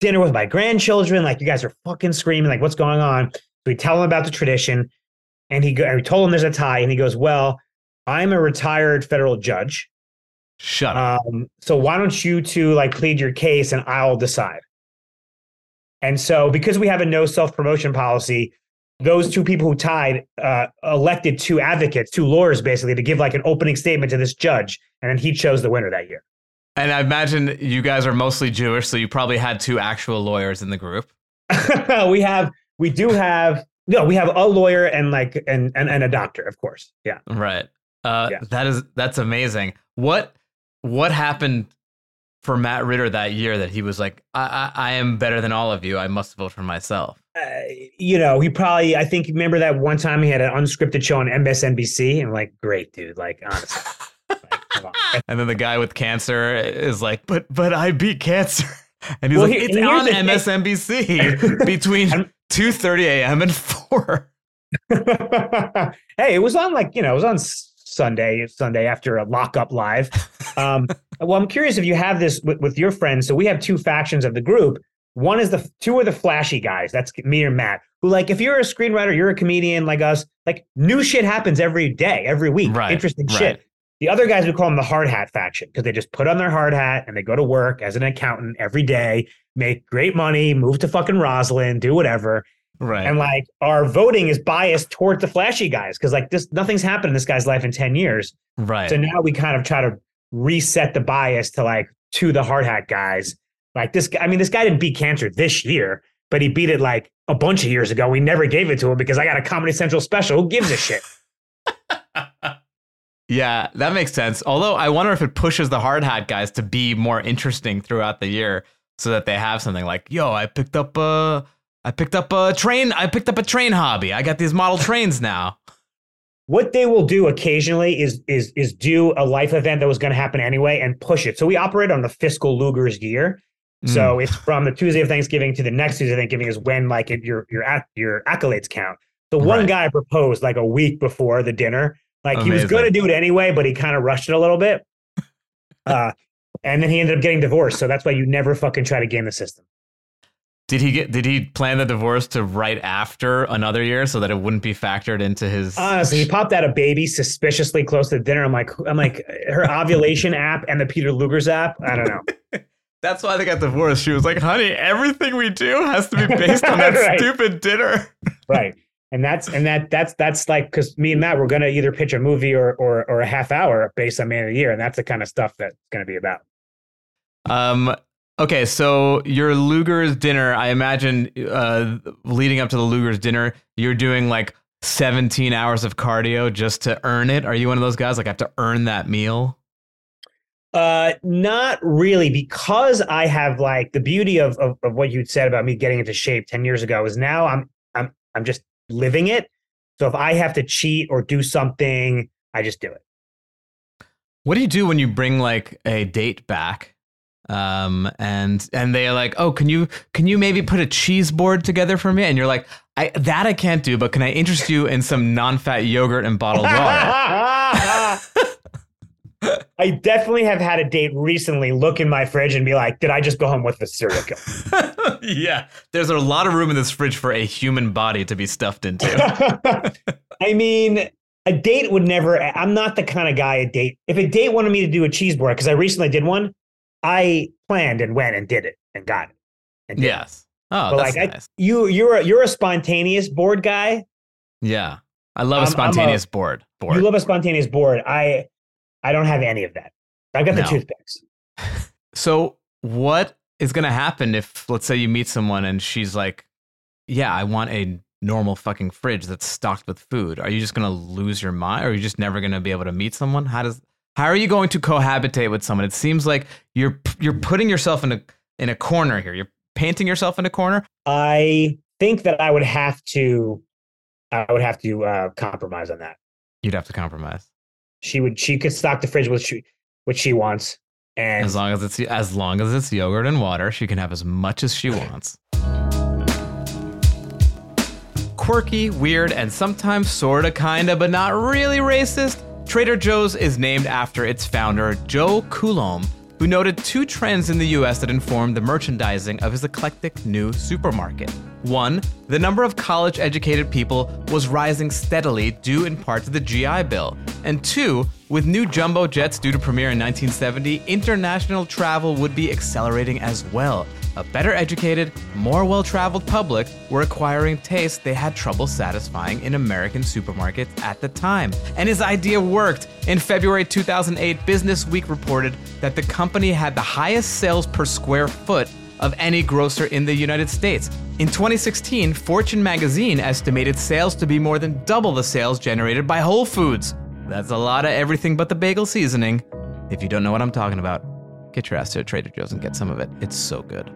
dinner with my grandchildren. Like, you guys are fucking screaming, like, what's going on? So we tell him about the tradition. And he go, and we told him there's a tie. And he goes, Well, I'm a retired federal judge. Shut up. Um, so why don't you two like plead your case and I'll decide. And so because we have a no self promotion policy, those two people who tied uh, elected two advocates, two lawyers basically to give like an opening statement to this judge, and then he chose the winner that year. and I imagine you guys are mostly Jewish, so you probably had two actual lawyers in the group. we have we do have no we have a lawyer and like and and, and a doctor of course yeah Right. Uh, Yeah. That is that's amazing. What what happened for Matt Ritter that year that he was like, I I, I am better than all of you. I must vote for myself. uh, you know he probably i think remember that one time he had an unscripted show on msnbc and like great dude like honestly like. And then the guy with cancer is like, but but I beat cancer. And he's Well, like, here- it's on MSNBC between I'm- 2:30 a.m. and 4. hey, it was on like you know, it was on Sunday, Sunday after a lockup live. Um, well, I'm curious if you have this with, with your friends. So we have two factions of the group. One is the two are the flashy guys. That's me and Matt. Who like if you're a screenwriter, you're a comedian like us. Like new shit happens every day, every week. Right, Interesting right. shit. The other guys we call them the hard hat faction because they just put on their hard hat and they go to work as an accountant every day, make great money, move to fucking Roslyn, do whatever. Right. And like our voting is biased towards the flashy guys because like this nothing's happened in this guy's life in 10 years. right. So now we kind of try to reset the bias to like to the hard hat guys. Like this guy, I mean, this guy didn't beat cancer this year, but he beat it like a bunch of years ago. We never gave it to him because I got a Comedy Central special. Who gives a shit? Yeah, that makes sense. Although I wonder if it pushes the hard hat guys to be more interesting throughout the year so that they have something like, yo, I picked up a I picked up a train I picked up a train hobby. I got these model trains now. what they will do occasionally is is is do a life event that was going to happen anyway and push it. So we operate on the fiscal Luger's year. So it's from the Tuesday of Thanksgiving to the next Tuesday of Thanksgiving is when like it, your your ac- your accolades count. So one Right. guy proposed like a week before the dinner. Like he was going to do it anyway, but he kind of rushed it a little bit. Uh, and then he ended up getting divorced. So that's why you never fucking try to game the system. Did he get did he plan the divorce to right after another year so that it wouldn't be factored into his Honestly, he popped out a baby suspiciously close to dinner. I'm like, I'm like, her ovulation app and the Peter Luger's app. I don't know. That's why they got divorced. She was like, honey, everything we do has to be based on that Right. stupid dinner. right and that's and that that's that's like because me and matt we're gonna either pitch a movie or or or a half hour based on man of the year and that's the kind of stuff that's gonna be about Um. Okay, so your Luger's dinner. I imagine, uh, leading up to the Luger's dinner, you're doing like 17 hours of cardio just to earn it. Are you one of those guys like I have to earn that meal? Uh, not really, because I have like the beauty of, of of what you'd said about me getting into shape ten years ago is now I'm I'm I'm just living it. So if I have to cheat or do something, I just do it. What do you do when you bring like a date back? Um, and and they're like, oh, can you can you maybe put a cheese board together for me? And you're like, I that I can't do, but can I interest you in some non-fat yogurt and bottled water? I definitely have had a date recently look in my fridge and be like, did I just go home with serial killer? yeah, there's a lot of room in this fridge for a human body to be stuffed into. I mean, a date would never, I'm not the kind of guy a date. If a date wanted me to do a cheese board, because I recently did one, I planned and went and did it and got it. And did it. yes. Oh, But that's like I, nice. you, you're a, you're a spontaneous board guy. yeah, I love I'm- a I'm a- spontaneous board. Board. You love a spontaneous board. I, I don't have any of that. I've got the No. toothpicks. So, what is going to happen if, let's say, you meet someone and she's like, "Yeah, I want a normal fucking fridge that's stocked with food." Are you just going to lose your mind, or are you just never going to be able to meet someone? How does how are you going to cohabitate with someone? It seems like you're you're putting yourself in a in a corner here. You're painting yourself in a corner. I think that I would have to, I would have to uh, compromise on that. You'd have to compromise She would, she could stock the fridge with she, what she wants, and as long as it's as long as it's yogurt and water. She can have as much as she wants. Quirky, weird, and sometimes sorta, kinda, but not really racist. Trader Joe's is named after its founder, Joe Coulombe, who noted two trends in the US that informed the merchandising of his eclectic new supermarket. One, the number of college educated people was rising steadily due in part to the GI Bill. And two, with new jumbo jets due to premiere in 1970, international travel would be accelerating as well. A better educated, more well traveled public were acquiring tastes they had trouble satisfying in American supermarkets at the time. And his idea worked. In February 2008, Business Week reported that the company had the highest sales per square foot of any grocer in the United States. In 2016, Fortune magazine estimated sales to be more than double the sales generated by Whole Foods. That's a lot of everything but the bagel seasoning. If you don't know what I'm talking about, get your ass to a Trader Joe's and get some of it. It's so good.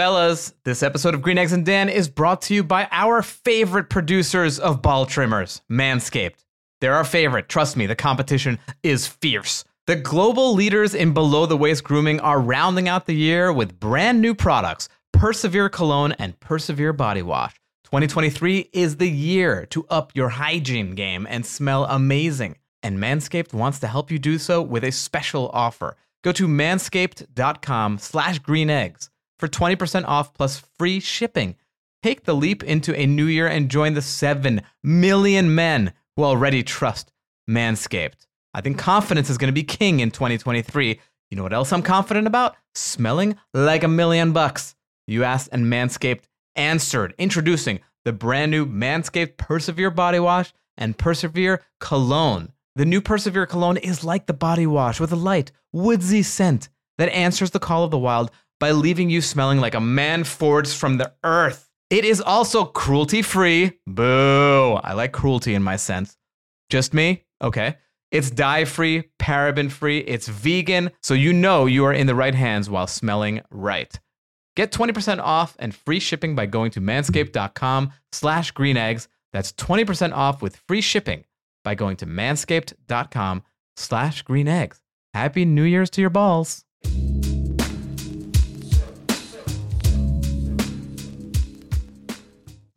Fellas, this episode of Green Eggs and Dan is brought to you by our favorite producers of ball trimmers, Manscaped. They're our favorite. Trust me, the competition is fierce. The global leaders in below the waist grooming are rounding out the year with brand new products Persevere Cologne and Persevere Body Wash. 2023 is the year to up your hygiene game and smell amazing. And Manscaped wants to help you do so with a special offer. Go to manscaped.com slash green eggs for 20% off plus free shipping. Take the leap into a new year and join the 7 million men who already trust Manscaped. I think confidence is going to be king in 2023. You know what else I'm confident about? Smelling like a million bucks. You asked, and Manscaped answered, introducing the brand new Manscaped Persevere Body Wash and Persevere Cologne. The new Persevere Cologne is like the body wash with a light, woodsy scent that answers the call of the wild by leaving you smelling like a man forged from the earth. It is also cruelty free. Boo. I like cruelty in my sense. Just me? Okay. It's dye free, paraben free, it's vegan, so you know you are in the right hands while smelling right. Get 20% off and free shipping by going to manscaped.com slash green eggs. That's 20% off with free shipping by going to manscaped.com slash green eggs. Happy New Year's to your balls.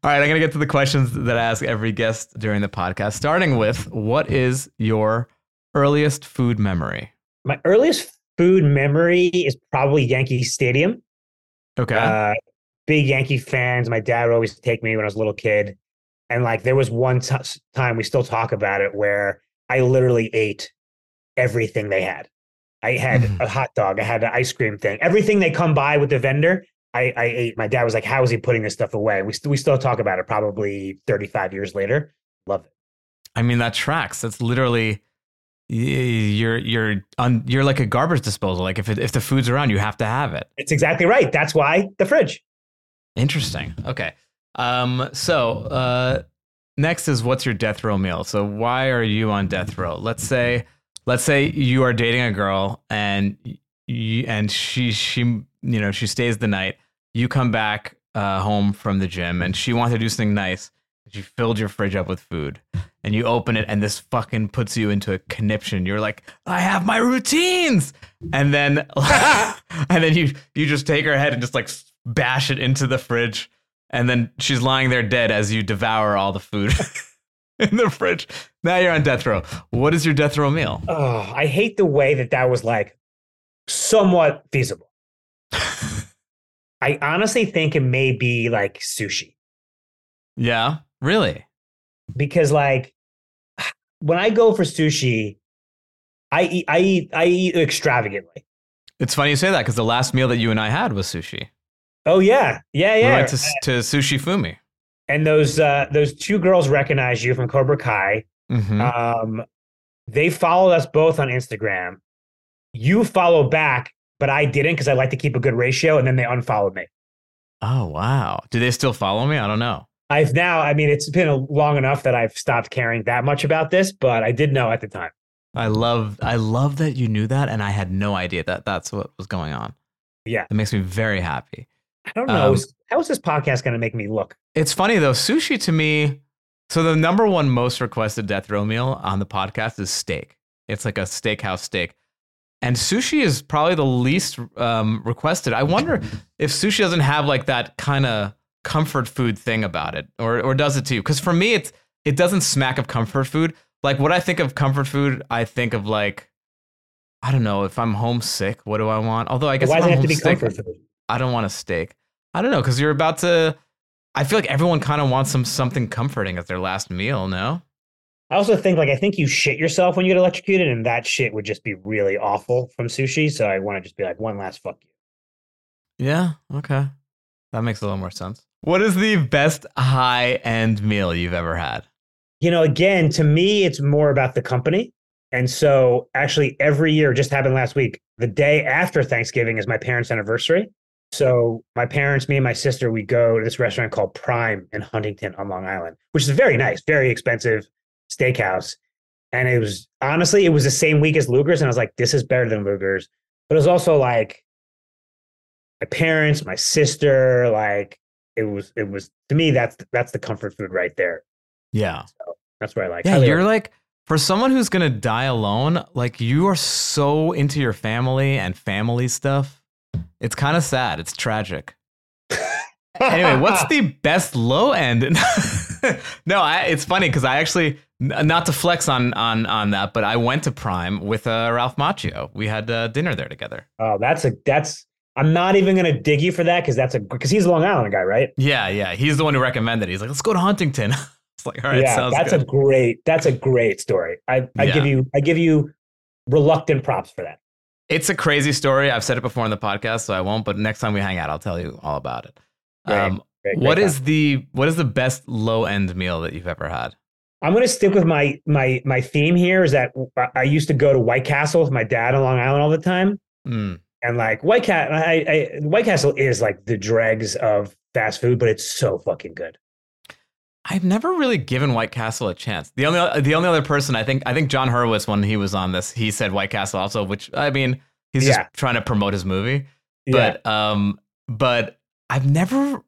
All right, I'm going to get to the questions that I ask every guest during the podcast, starting with what is your earliest food memory? my earliest food memory is probably Yankee Stadium. Okay. Uh, big Yankee fans. My dad would always take me when I was a little kid. And like there was one t- time we still talk about it where I literally ate everything they had. I had Mhm. a hot dog, I had an ice cream thing, everything they come by with the vendor. I, I ate. My dad was like, "How is he putting this stuff away?" We st- we still talk about it. Probably thirty five years later. Love it. I mean, that tracks. That's literally you're you're on you're like a garbage disposal. Like if it, if the food's around, you have to have it. It's exactly right. That's why the fridge. Interesting. Okay. Um, so uh, next is what's your death row meal? So why are you on death row? Let's say, let's say you are dating a girl and you, and she she you know she stays the night. You come back uh, home from the gym and she wants to do something nice. She filled your fridge up with food and you open it and this fucking puts you into a conniption. You're like, I have my routines. And then and then you you just take her head and just like bash it into the fridge. And then she's lying there dead as you devour all the food in the fridge. Now you're on death row. What is your death row meal? Oh, I hate the way that that was like somewhat feasible. I honestly think it may be like sushi Yeah, really? because like when I go for sushi, I eat I eat I eat extravagantly. It's funny you say that because the last meal that you and I had was sushi. Oh yeah, yeah, We yeah. went to, to Sushi Fumi. and those uh, those two girls recognize you from Cobra Kai. Mhm. Um, they followed us both on Instagram. You follow back, but I didn't because I like to keep a good ratio, and then they unfollowed me. oh, wow. Do they still follow me? I don't know. I've now, I mean, it's been a, long enough that I've stopped caring that much about this, but I did know at the time. I love I love that you knew that and I had no idea that that's what was going on. Yeah. It makes me very happy. I don't know. Um, how is this podcast going to make me look? It's funny though, sushi to me, so the number one most requested death row meal on the podcast is steak. It's like a steakhouse steak. And sushi is probably the least um, requested. I wonder if sushi doesn't have like that kind of comfort food thing about it, or or does it too? Because for me, it's it doesn't smack of comfort food. Like what I think of comfort food, I think of like I don't know if I'm homesick. What do I want? Although I guess Why does it have to be comfort food? I don't want a steak. I don't know because you're about to. I feel like everyone kind of wants some something comforting as their last meal. No. I also think like I think you shit yourself when you get electrocuted, and that shit would just be really awful from sushi. So I want to just be like one last fuck you. Yeah. Okay. That makes a little more sense. What is the best high end meal you've ever had? you know, again, to me, it's more about the company. And so, actually, every year, just happened last week, the day after Thanksgiving is my parents' anniversary. So, my parents, me and my sister, we go to this restaurant called Prime in Huntington on Long Island, which is very nice, very expensive steakhouse. And it was honestly, it was the same week as Luger's. And I was like, this is better than Luger's. But it was also like my parents, my sister, like it was, it was to me, that's that's the comfort food right there. Yeah. That's what I like. Yeah. Highly You're like, for someone who's going to die alone, like you are so into your family and family stuff. It's kind of sad. It's tragic. anyway, what's the best low end? no, I, it's funny because I actually not to flex on on on that, but I went to Prime with uh, Ralph Macchio. We had uh, dinner there together. Oh, that's a that's. I'm not even gonna dig you for that because that's a because he's a Long Island guy, right? Yeah, yeah. He's the one who recommended. it. He's like, let's go to Huntington. it's like, all right, yeah, that's good. a great that's a great story. I I Yeah. give you I give you reluctant props for that. it's a crazy story. I've said it before on the podcast, so I won't. But next time we hang out, I'll tell you all about it. Great, Um, Great, what great is the what is the best low end meal that you've ever had? I'm gonna stick with my my my theme here. Is that I- I used to go to White Castle with my dad on Long Island all the time, Mm, and like White Cat, I, I White Castle is like the dregs of fast food, but it's so fucking good. I've never really given White Castle a chance. The only the only other person I think I think Jon Hurwitz when he was on this, he said White Castle also, which I mean he's Yeah. just trying to promote his movie. Yeah. But um, but I've never,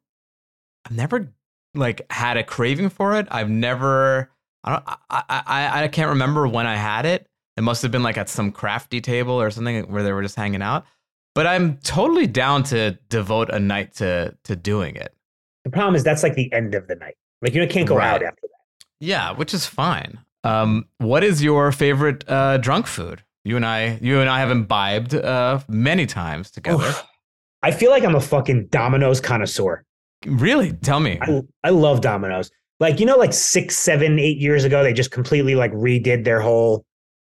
I've never like had a craving for it. I've never, I don't, I, I, I can't remember when I had it. It must have been like at some crafty table or something where they were just hanging out. But I'm totally down to devote a night to to doing it. the problem is that's like the end of the night. Like you can't go out after that. Yeah, which is fine. Um, what is your favorite uh, drunk food? You and I, you and I have imbibed uh, many times together. Oof. I feel like I'm a fucking Domino's connoisseur. Really? Tell me. I, I love Domino's. Like you know, like six, seven, eight years ago, they just completely like redid their whole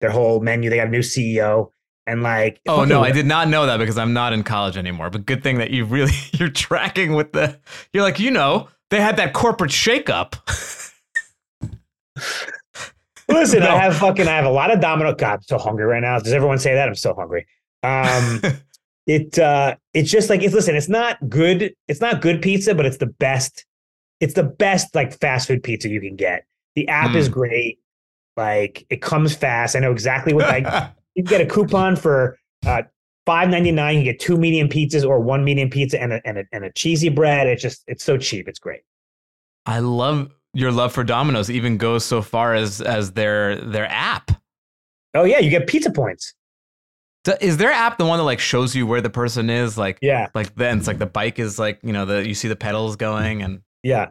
their whole menu. They got a new CEO, and like Oh no, I did not know that because I'm not in college anymore. But good thing that you really you're tracking with the. You're like you know they had that corporate shakeup. Listen, No. I have fucking I have a lot of Domino. God, I'm so hungry right now. Does everyone say that? I'm so hungry. Um, it uh, it's just like it's listen. It's not good. It's not good pizza, but it's the best it's the best like fast food pizza you can get. The app is Mm. great. Like it comes fast. I know exactly what like you get a coupon for uh five ninety nine. You get two medium pizzas or one medium pizza and a, and a and a cheesy bread. It's just it's so cheap. It's great. I love your love for Domino's. Even goes so far as as their their app. Oh yeah, you get pizza points. Is their app the one that like shows you where the person is? Like Yeah, like then it's like the bike is like you know the you see the pedals going and yeah.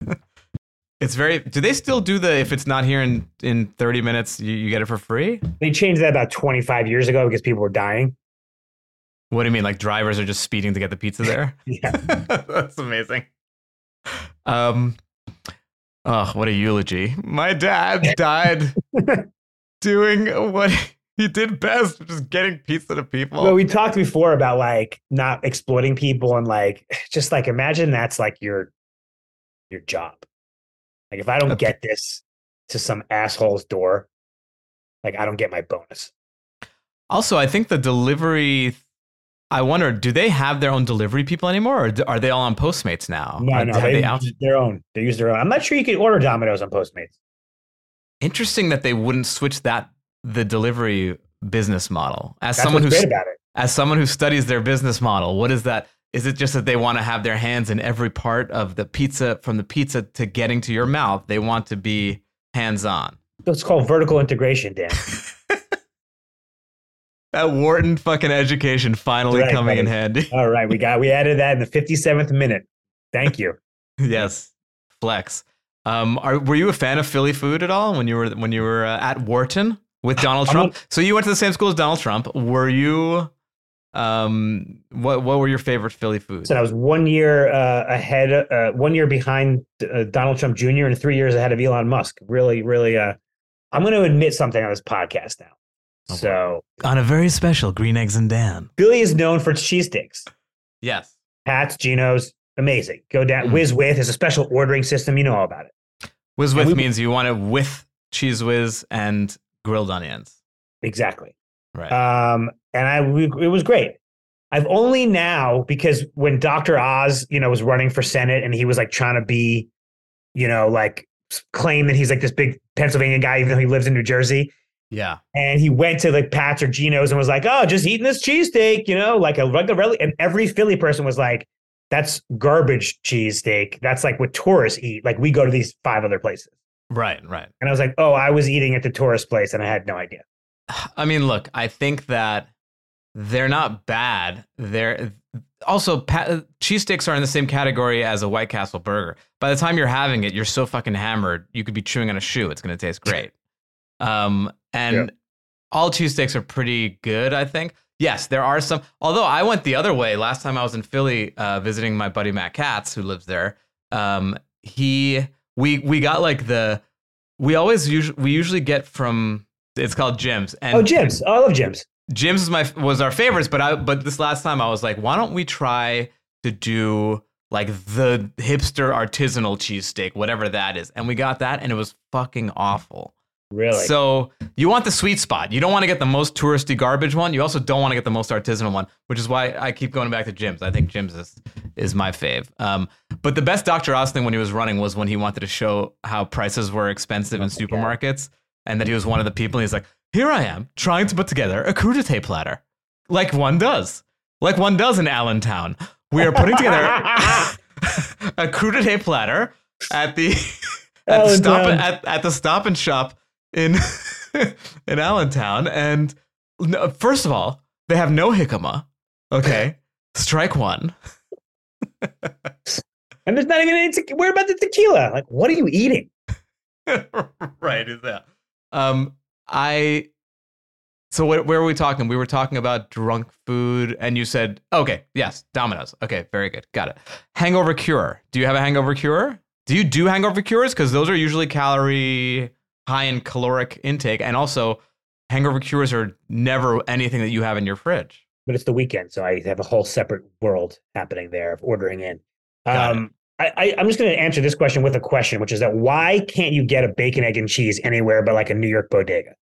it's very. Do they still do the if it's not here in in thirty minutes you, you get it for free? They changed that about twenty five years ago because people were dying. What do you mean? Like drivers are just speeding to get the pizza there? Yeah. That's amazing. Um, oh, what a eulogy! My dad died doing what he did best, just getting pizza to people. Well, we talked before about like not exploiting people and like just like imagine that's like your your job. Like if I don't get this to some asshole's door, like I don't get my bonus. Also, I think the delivery. I wonder, do they have their own delivery people anymore, or are they all on Postmates now? No, Are- no, have they, they out- use their own. They use their own. I'm not sure you can order Domino's on Postmates. Interesting that they wouldn't switch that the delivery business model. As That's someone who's great about it. as someone who studies their business model, what is that? Is it just that they want to have their hands in every part of the pizza, from the pizza to getting to your mouth? They want to be hands on. It's called vertical integration, Dan. That Wharton fucking education finally Right, coming in handy. All right, we got we added that in the 57th minute. Thank you. yes, flex. Um, are, were you a fan of Philly food at all when you were when you were uh, at Wharton with Donald I'm Trump? so you went to the same school as Donald Trump. Were you? Um, what what were your favorite Philly foods? So I was one year uh, ahead, uh, one year behind uh, Donald Trump Jr. and three years ahead of Elon Musk. Really, really. Uh, I'm going to admit something on this podcast now. Oh, boy. so On a very special Green Eggs and Dan. Philly is known for its cheesesteaks. Yes. Pat's, Geno's, amazing. Go down. Mm. Whiz with is a special ordering system. You know all about it. Whiz And with we- means you want it with cheese whiz and grilled onions. Exactly. Right. Um, and I, we, it was great. I've only now because when Dr. Oz, you know, was running for Senate and he was like trying to be, you know, like claim that he's like this big Pennsylvania guy, even though he lives in New Jersey. yeah. And he went to like Pat's or Geno's and was like, oh, just eating this cheesesteak, you know, like a regular. And every Philly person was like, that's garbage cheesesteak. That's like what tourists eat. Like we go to these five other places. Right. Right. And I was like, oh, I was eating at the tourist place and I had no idea. I mean, look, I think that they're not bad. They're also pa- cheesesteaks are in the same category as a White Castle burger. By the time you're having it, you're so fucking hammered, you could be chewing on a shoe. It's going to taste great. Um, and Yeah. all cheesesteaks are pretty good, I think. Yes, there are some. Although I went the other way last time I was in Philly uh, visiting my buddy Matt Katz, who lives there. Um, he we we got like the we always usually we usually get from it's called Jim's and oh, Jim's. Oh, I love Jim's. Jim's is my was our favorites, but I but this last time I was like, why don't we try to do like the hipster artisanal cheesesteak, whatever that is, and we got that, and it was fucking awful. Really? So you want the sweet spot. You don't want to get the most touristy garbage one. You also don't want to get the most artisanal one, which is why I keep going back to Jim's. I think Jim's is is my fave. Um, but the best Dr. Oz thing when he was running was when he wanted to show how prices were expensive in supermarkets, and that he was one of the people. And he's like, "Here I am trying to put together a crudité platter, like one does, like one does in Allentown. We are putting together a crudité platter at the at the stop at, at the stop and shop in in Allentown. And no, first of all, they have no jicama. Okay, strike one. And there's not even any. Te- where about the tequila? Like, what are you eating? right, is that? Um, I. So what, where were we talking? We were talking about drunk food, and you said, "Okay, yes, Domino's." Okay, very good, got it. Hangover cure. Do you have a hangover cure? Do you do hangover cures? Because those are usually calorie high in caloric intake, and also hangover cures are never anything that you have in your fridge. But it's the weekend, so I have a whole separate world happening there of ordering in. Um, I, I'm just going to answer this question with a question, which is that why can't you get a bacon, egg, and cheese anywhere but like a New York bodega?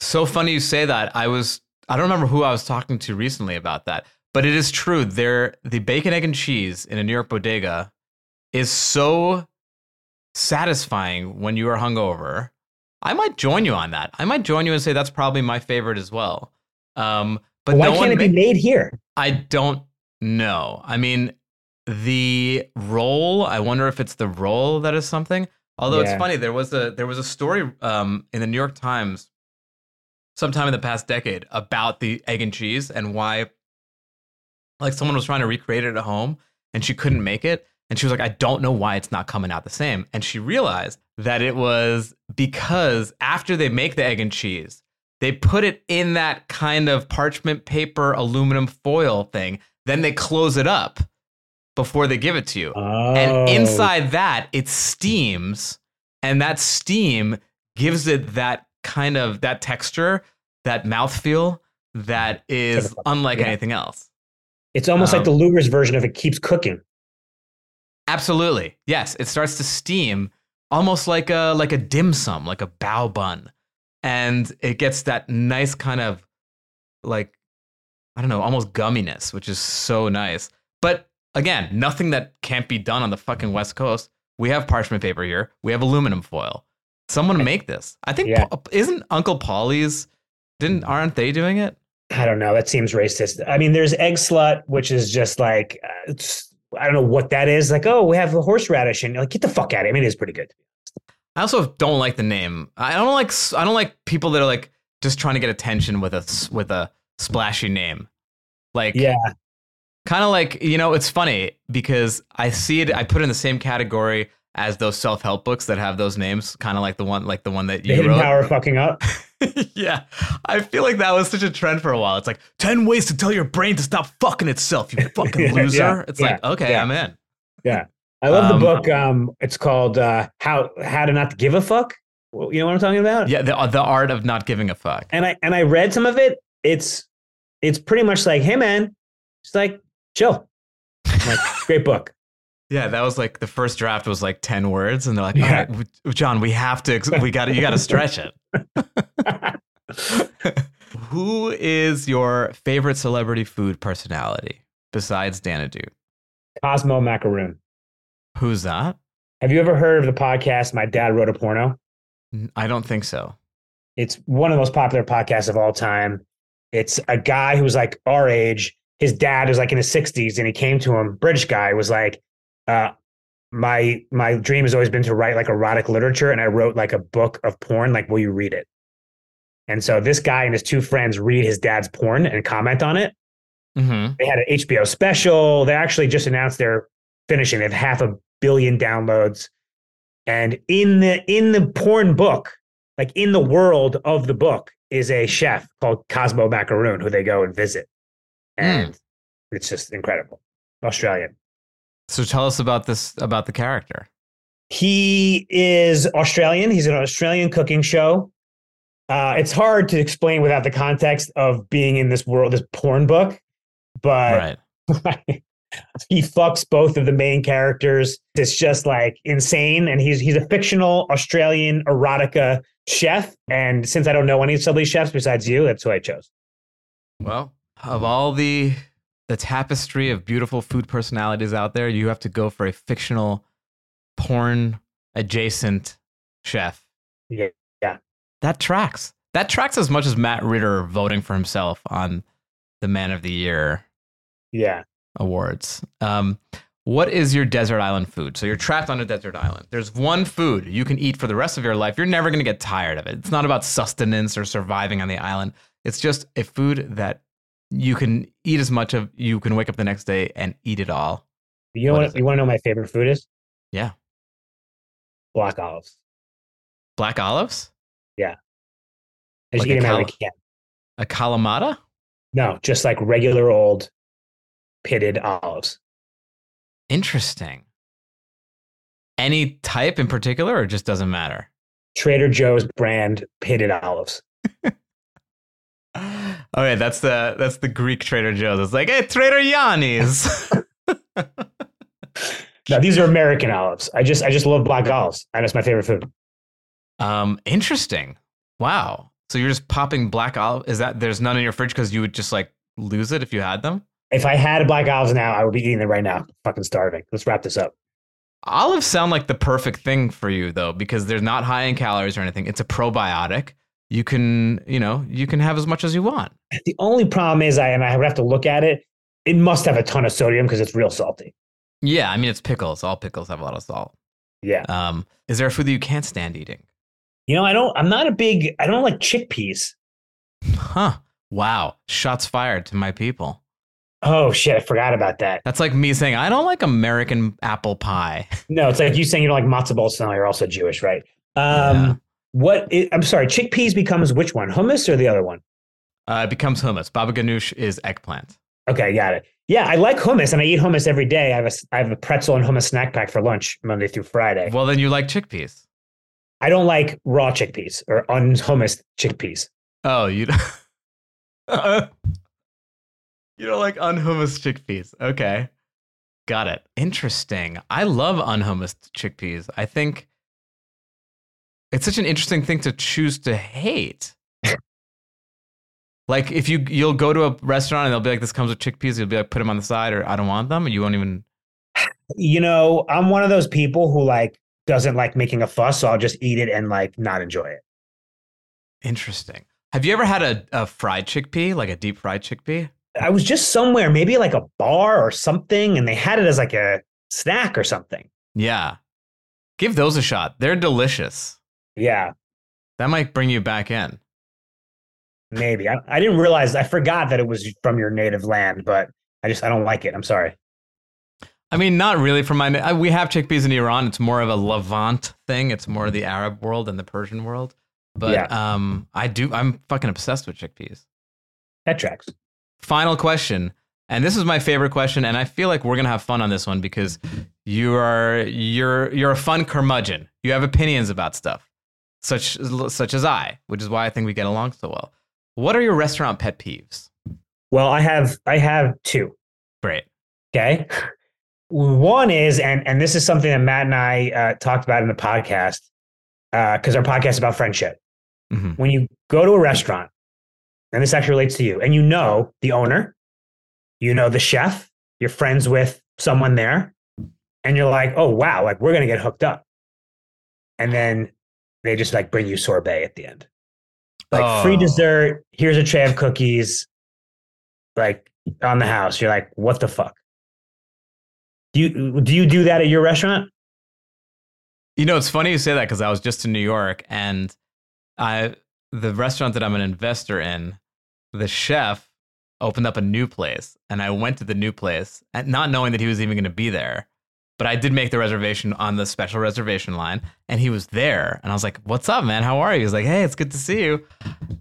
So funny you say that. I was I don't remember who I was talking to recently about that, but it is true. There the bacon, egg, and cheese in a New York bodega is so satisfying when you are hungover. I might join you on that. I might join you and say that's probably my favorite as well. Um, but Why no can't it be made here? I don't know. I mean, the role I wonder if it's the role that is something. Although it's funny, there was a there was a story um, in the New York Times sometime in the past decade about the egg and cheese and why, like, someone was trying to recreate it at home and she couldn't make it, and she was like, I don't know why it's not coming out the same. And she realized that it was because after they make the egg and cheese, they put it in that kind of parchment paper aluminum foil thing then they close it up before they give it to you. Oh, and inside that it steams and that steam gives it that kind of that texture that mouthfeel that is unlike yeah. anything else. It's almost like the um, Luger's version of it keeps cooking. absolutely. Yes it starts to steam almost like a like a dim sum like a bao bun. And it gets that nice kind of like i don't know almost gumminess which is so nice. But again nothing that can't be done on the fucking west coast we have parchment paper here we have aluminum foil someone make this i think Yeah. Isn't Uncle Paulie's didn't aren't they doing it I don't know. That seems racist. I mean, there's Eggslut, which is just like uh, it's, I don't know what that is. Like, oh, we have a horseradish, and you're like, get the fuck out of here. I mean, it is pretty good. I also don't like the name. I don't like I don't like people that are like just trying to get attention with a with a splashy name. Like Yeah, kind of like, you know, it's funny because I see it I put it in the same category as those self-help books that have those names, kind of like the one like the one that the you hidden wrote. power of fucking up. yeah. I feel like that was such a trend for a while. It's like 10 ways to tell your brain to stop fucking itself, you fucking loser. yeah, it's yeah, like, okay, yeah. I'm in. Yeah. I love Um, the book. Um, it's called uh, "How How to Not Give a Fuck." You know what I'm talking about? Yeah, the the art of not giving a fuck. And I and I read some of it. It's it's pretty much like, hey man, it's like chill. Like great book. Yeah, that was like the first draft was like 10 words and they're like, Yeah. "All right, John, we have to we got to you got to stretch it." Who is your favorite celebrity food personality besides Dan Ahdoot? Cosmo Macaroon. Who's that? Have you ever heard of the podcast? My dad wrote a porno. I don't think so. It's one of the most popular podcasts of all time. It's a guy who was like our age. His dad was like in his 60s, and he came to him, British guy, was like, uh, my my dream has always been to write like erotic literature, and I wrote like a book of porn. Like, will you read it? And so this guy and his two friends read his dad's porn and comment on it. Mhm. They had an HBO special. They actually just announced they're finishing. They have half a billion downloads. And in the in the porn book, like in the world of the book, is a chef called Cosmo Macaroon who they go and visit. And it's just incredible. Australian. So tell us about this about the character. He is Australian. He's an Australian cooking show. Uh, it's hard to explain without the context of being in this world, this porn book. But right. he fucks both of the main characters. It's just like insane. And he's he's a fictional Australian erotica chef. And since I don't know any of these chefs besides you, that's who I chose. Well, of all the the tapestry of beautiful food personalities out there, you have to go for a fictional porn adjacent chef. Yeah. That tracks. That tracks as much as Matt Ritter voting for himself on the Man of the Year Yeah. awards. Um, what is your desert island food? So you're trapped on a desert island. There's one food you can eat for the rest of your life. You're never going to get tired of it. It's not about sustenance or surviving on the island. It's just a food that you can eat as much of. You can wake up the next day and eat it all. You know What you want to know my favorite food is? Yeah. Black olives. Black olives? I just Like eat a them out of col- a can. A Kalamata? No, just like regular old pitted olives. Interesting. Any type in particular, or just doesn't matter? Trader Joe's brand pitted olives. Okay, that's the that's the Greek Trader Joe's. It's like, hey, Trader Yanni's. now these are American olives. I just I just love black olives. And it's my favorite food. um, interesting. Wow. So you're just popping black olive? Is that there's none in your fridge because you would just like lose it if you had them? If I had black olives now, I would be eating them right now. Fucking starving. Let's wrap this up. Olives sound like the perfect thing for you though, because they're not high in calories or anything. It's a probiotic. You can, you know, you can have as much as you want. The only problem is, I and I would have to look at it. It must have a ton of sodium because it's real salty. Yeah, I mean it's pickles. All pickles have a lot of salt. Yeah. Um, is there a food that you can't stand eating? You know, I don't. I'm not a big. I don't like chickpeas. Huh. Wow. Shots fired to my people. Oh shit! I forgot about that. That's like me saying I don't like American apple pie. No, it's like you saying you don't like matzo ball. So you're also Jewish, right? Um, Yeah. What? i- I'm sorry. Chickpeas becomes which one? Hummus or the other one? Uh, it becomes hummus. Baba ganoush is eggplant. Okay, got it. Yeah, I like hummus, and I eat hummus every day. I have a I have a pretzel and hummus snack pack for lunch Monday through Friday. Well, then you like chickpeas. I don't like raw chickpeas or unhummus chickpeas. Oh, you. you don't like unhummus chickpeas. Okay. Got it. Interesting. I love unhummus chickpeas. I think it's such an interesting thing to choose to hate. like if you you'll go to a restaurant and they'll be like, "This comes with chickpeas," you'll be like, "Put them on the side," or "I don't want them," and you won't even. You know, I'm one of those people who like doesn't like making a fuss, so I'll just eat it and like not enjoy it. Interesting. Have you ever had a, a fried chickpea, like a deep fried chickpea? I was just somewhere, maybe like a bar or something, and they had it as like a snack or something. Yeah. Give those a shot. They're delicious. Yeah, That might bring you back in. maybe. I, I didn't realize. I forgot that it was from your native land, but I just I don't like it. I'm sorry. I mean, not really from my. uh, We have chickpeas in Iran. It's more of a Levant thing. It's more the Arab world and the Persian world. But Yeah. um, I do. I'm fucking obsessed with chickpeas. That tracks. Final question, and this is my favorite question, and I feel like we're gonna have fun on this one because you are you're you're a fun curmudgeon. You have opinions about stuff, such such as I, which is why I think we get along so well. What are your restaurant pet peeves? Well, I have I have two. Great. Okay. One is, and and this is something that Matt and I uh, talked about in the podcast, because our podcast is about friendship. hmm When you go to a restaurant, and this actually relates to you, and you know the owner, you know the chef, you're friends with someone there, and you're like, oh wow, like we're gonna get hooked up, and then they just like bring you sorbet at the end, like free Oh. dessert. Here's a tray of cookies, like on the house. You're like, what the fuck? Do you do you do that at your restaurant? You know, it's funny you say that because I was just in New York and I the restaurant that I'm an investor in, the chef opened up a new place and I went to the new place and not knowing that he was even going to be there. But I did make the reservation on the special reservation line and he was there and I was like, "What's up, man? How are you?" He was like, "Hey, it's good to see you."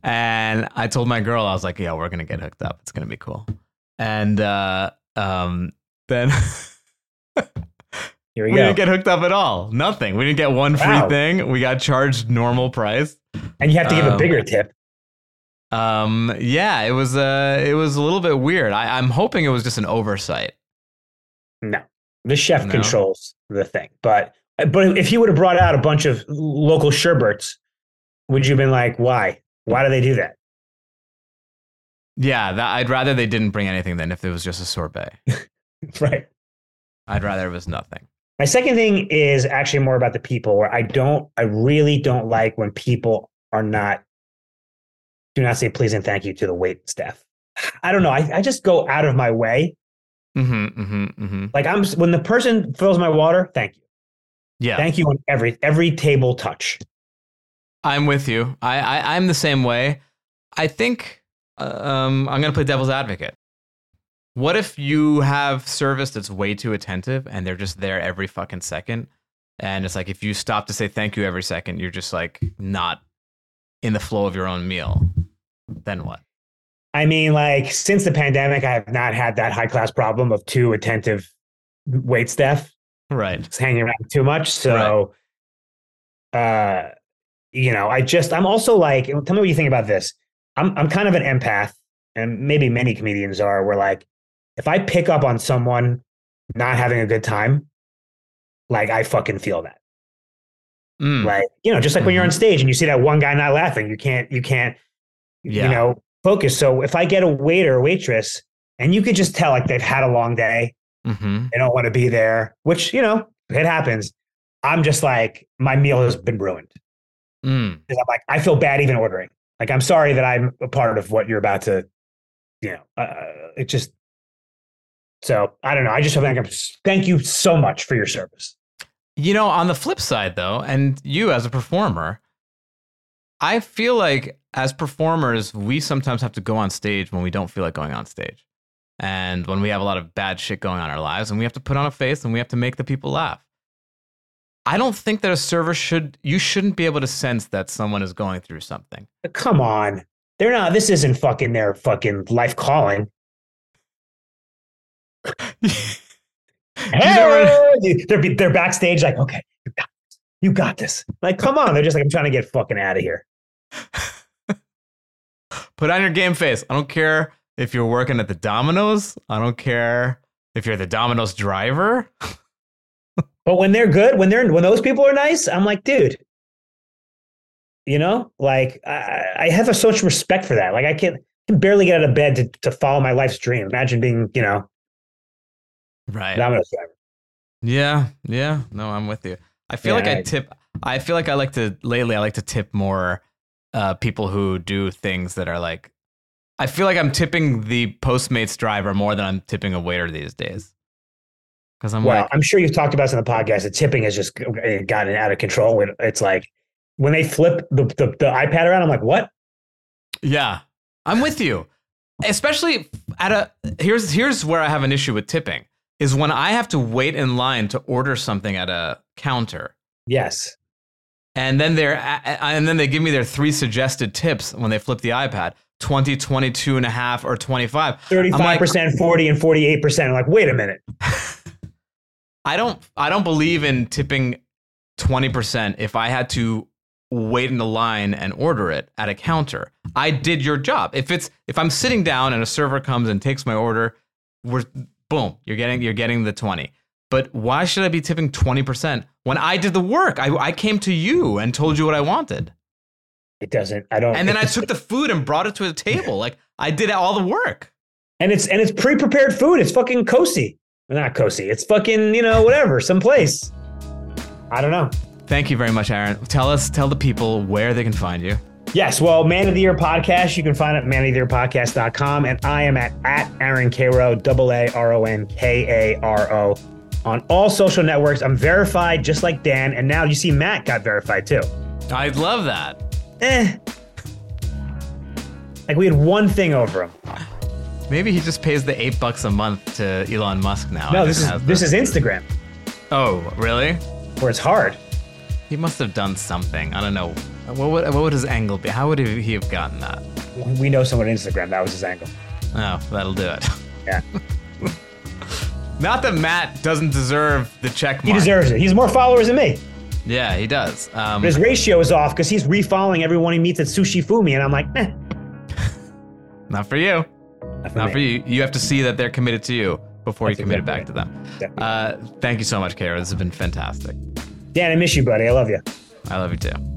And I told my girl I was like, "Yeah, we're going to get hooked up. It's going to be cool." And uh um then Here we, we go. didn't get hooked up at all. Nothing. We didn't get one free Wow. thing. We got charged normal price. and you have to give a um, bigger tip. Um, yeah, it was uh, it was a little bit weird. I, I'm hoping it was just an oversight. No, the chef No? controls the thing. But but if he would have brought out a bunch of local sherbets, would you have been like, why? Why do they do that? Yeah, that, I'd rather they didn't bring anything than if it was just a sorbet. right. I'd rather it was nothing. My second thing is actually more about the people where I don't, I really don't like when people are not, do not say please and thank you to the wait staff. I don't know. I, I just go out of my way. Mm-hmm, mm-hmm, mm-hmm. Like I'm, when the person fills my water, thank you. Yeah, Thank you on every, every table touch. I'm with you. I, I I'm the same way. I think uh, um, I'm gonna play devil's advocate. What if you have service that's way too attentive and they're just there every fucking second? And it's like if you stop to say thank you every second, you're just like not in the flow of your own meal. Then what? I mean, like since the pandemic, I have not had that high class problem of too attentive wait staff Right. just hanging around too much. So, uh, you know, I just I'm also like, tell me what you think about this. I'm I'm kind of an empath, and maybe many comedians are. Where like, if I pick up on someone not having a good time, like I fucking feel that. Mm, Like you know, just like when you're on stage and you see that one guy not laughing, you can't you can't Yeah. you know focus. So if I get a waiter or waitress and you could just tell like they've had a long day, hmm they don't want to be there, which you know it happens, I'm just like, my meal has been ruined. Mm. I'm like, I feel bad even ordering. Like, I'm sorry that I'm a part of what you're about to, you know, uh, it just, so I don't know. I just feel like I'm, thank you so much for your service. You know, on the flip side, though, and you as a performer, I feel like as performers, we sometimes have to go on stage when we don't feel like going on stage. And when we have a lot of bad shit going on in our lives, and we have to put on a face and we have to make the people laugh. I don't think that a server should, you shouldn't be able to sense that someone is going through something. Come on. They're not, this isn't fucking their fucking life calling. Hey, they're, they're backstage like, okay, you got this. You got this. Like, come on. They're just like, I'm trying to get fucking out of here. Put on your game face. I don't care if you're working at the Domino's. I don't care if you're the Domino's driver. but when they're good, when they're when those people are nice, I'm like, dude. You know, like I, I have a so much respect for that. Like I can't can barely get out of bed to, to follow my life's dream. Imagine being, you know, right. Domino's driver. Yeah, yeah. No, I'm with you. I feel Yeah, like I I- tip. I feel like I like to lately. I like to tip more uh, people who do things that are like. I feel like I'm tipping the Postmates driver more than I'm tipping a waiter these days. Because I'm Well, like, I'm sure you've talked about this in the podcast. The tipping has just gotten out of control. It- It's like when they flip the, the, the iPad around, I'm like, what? Yeah, I'm with you. Especially at a here's here's where I have an issue with tipping is when I have to wait in line to order something at a counter, Yes. and then they're and then they give me their three suggested tips when they flip the iPad 20, 22 and a half, or 25. I'm like, 35%, 40, and 48%. I'm like, wait a minute. I don't I don't believe in tipping 20% if I had to wait in the line and order it at a counter. I did your job. If it's if I'm sitting down and a server comes and takes my order, we're boom, you're getting you're getting the 20. But why should I be tipping 20% when I did the work? I, I came to you and told you what I wanted. It doesn't. I don't. And then I took the food and brought it to the table. Like I did all the work. and it's and it's pre-prepared food. It's fucking cozy. Not cozy. It's fucking you know whatever. Someplace. I don't know. Thank you very much, Aaron. Tell us, tell the people where they can find you. Yes, well, Man of the Year podcast, you can find it at manoftheyearpodcast.com. And I am at, at Aaron Karo, double A R O N K A R O, on all social networks. I'm verified just like Dan. And now you see Matt got verified too. I love that. Eh. Like we had one thing over him. Maybe he just pays the eight bucks a month to Elon Musk now. No, this is this is Instagram, Oh, really? where it's hard. He must have done something. I don't know. What would what would his angle be? How would he have gotten that? We know someone on Instagram. That was his angle. Oh, that'll do it. Yeah. Not that Matt doesn't deserve the check mark. He deserves it. He's more followers than me. Yeah, he does. Um, But his ratio is off because he's refollowing everyone he meets at Sushi Fumi. And I'm like, eh. not for you. Not for Not for you. You have to see that they're committed to you before That's you commit it exactly back to them. Uh, thank you so much, Kara. This has been fantastic. Dan, I miss you, buddy. I love you. I love you too.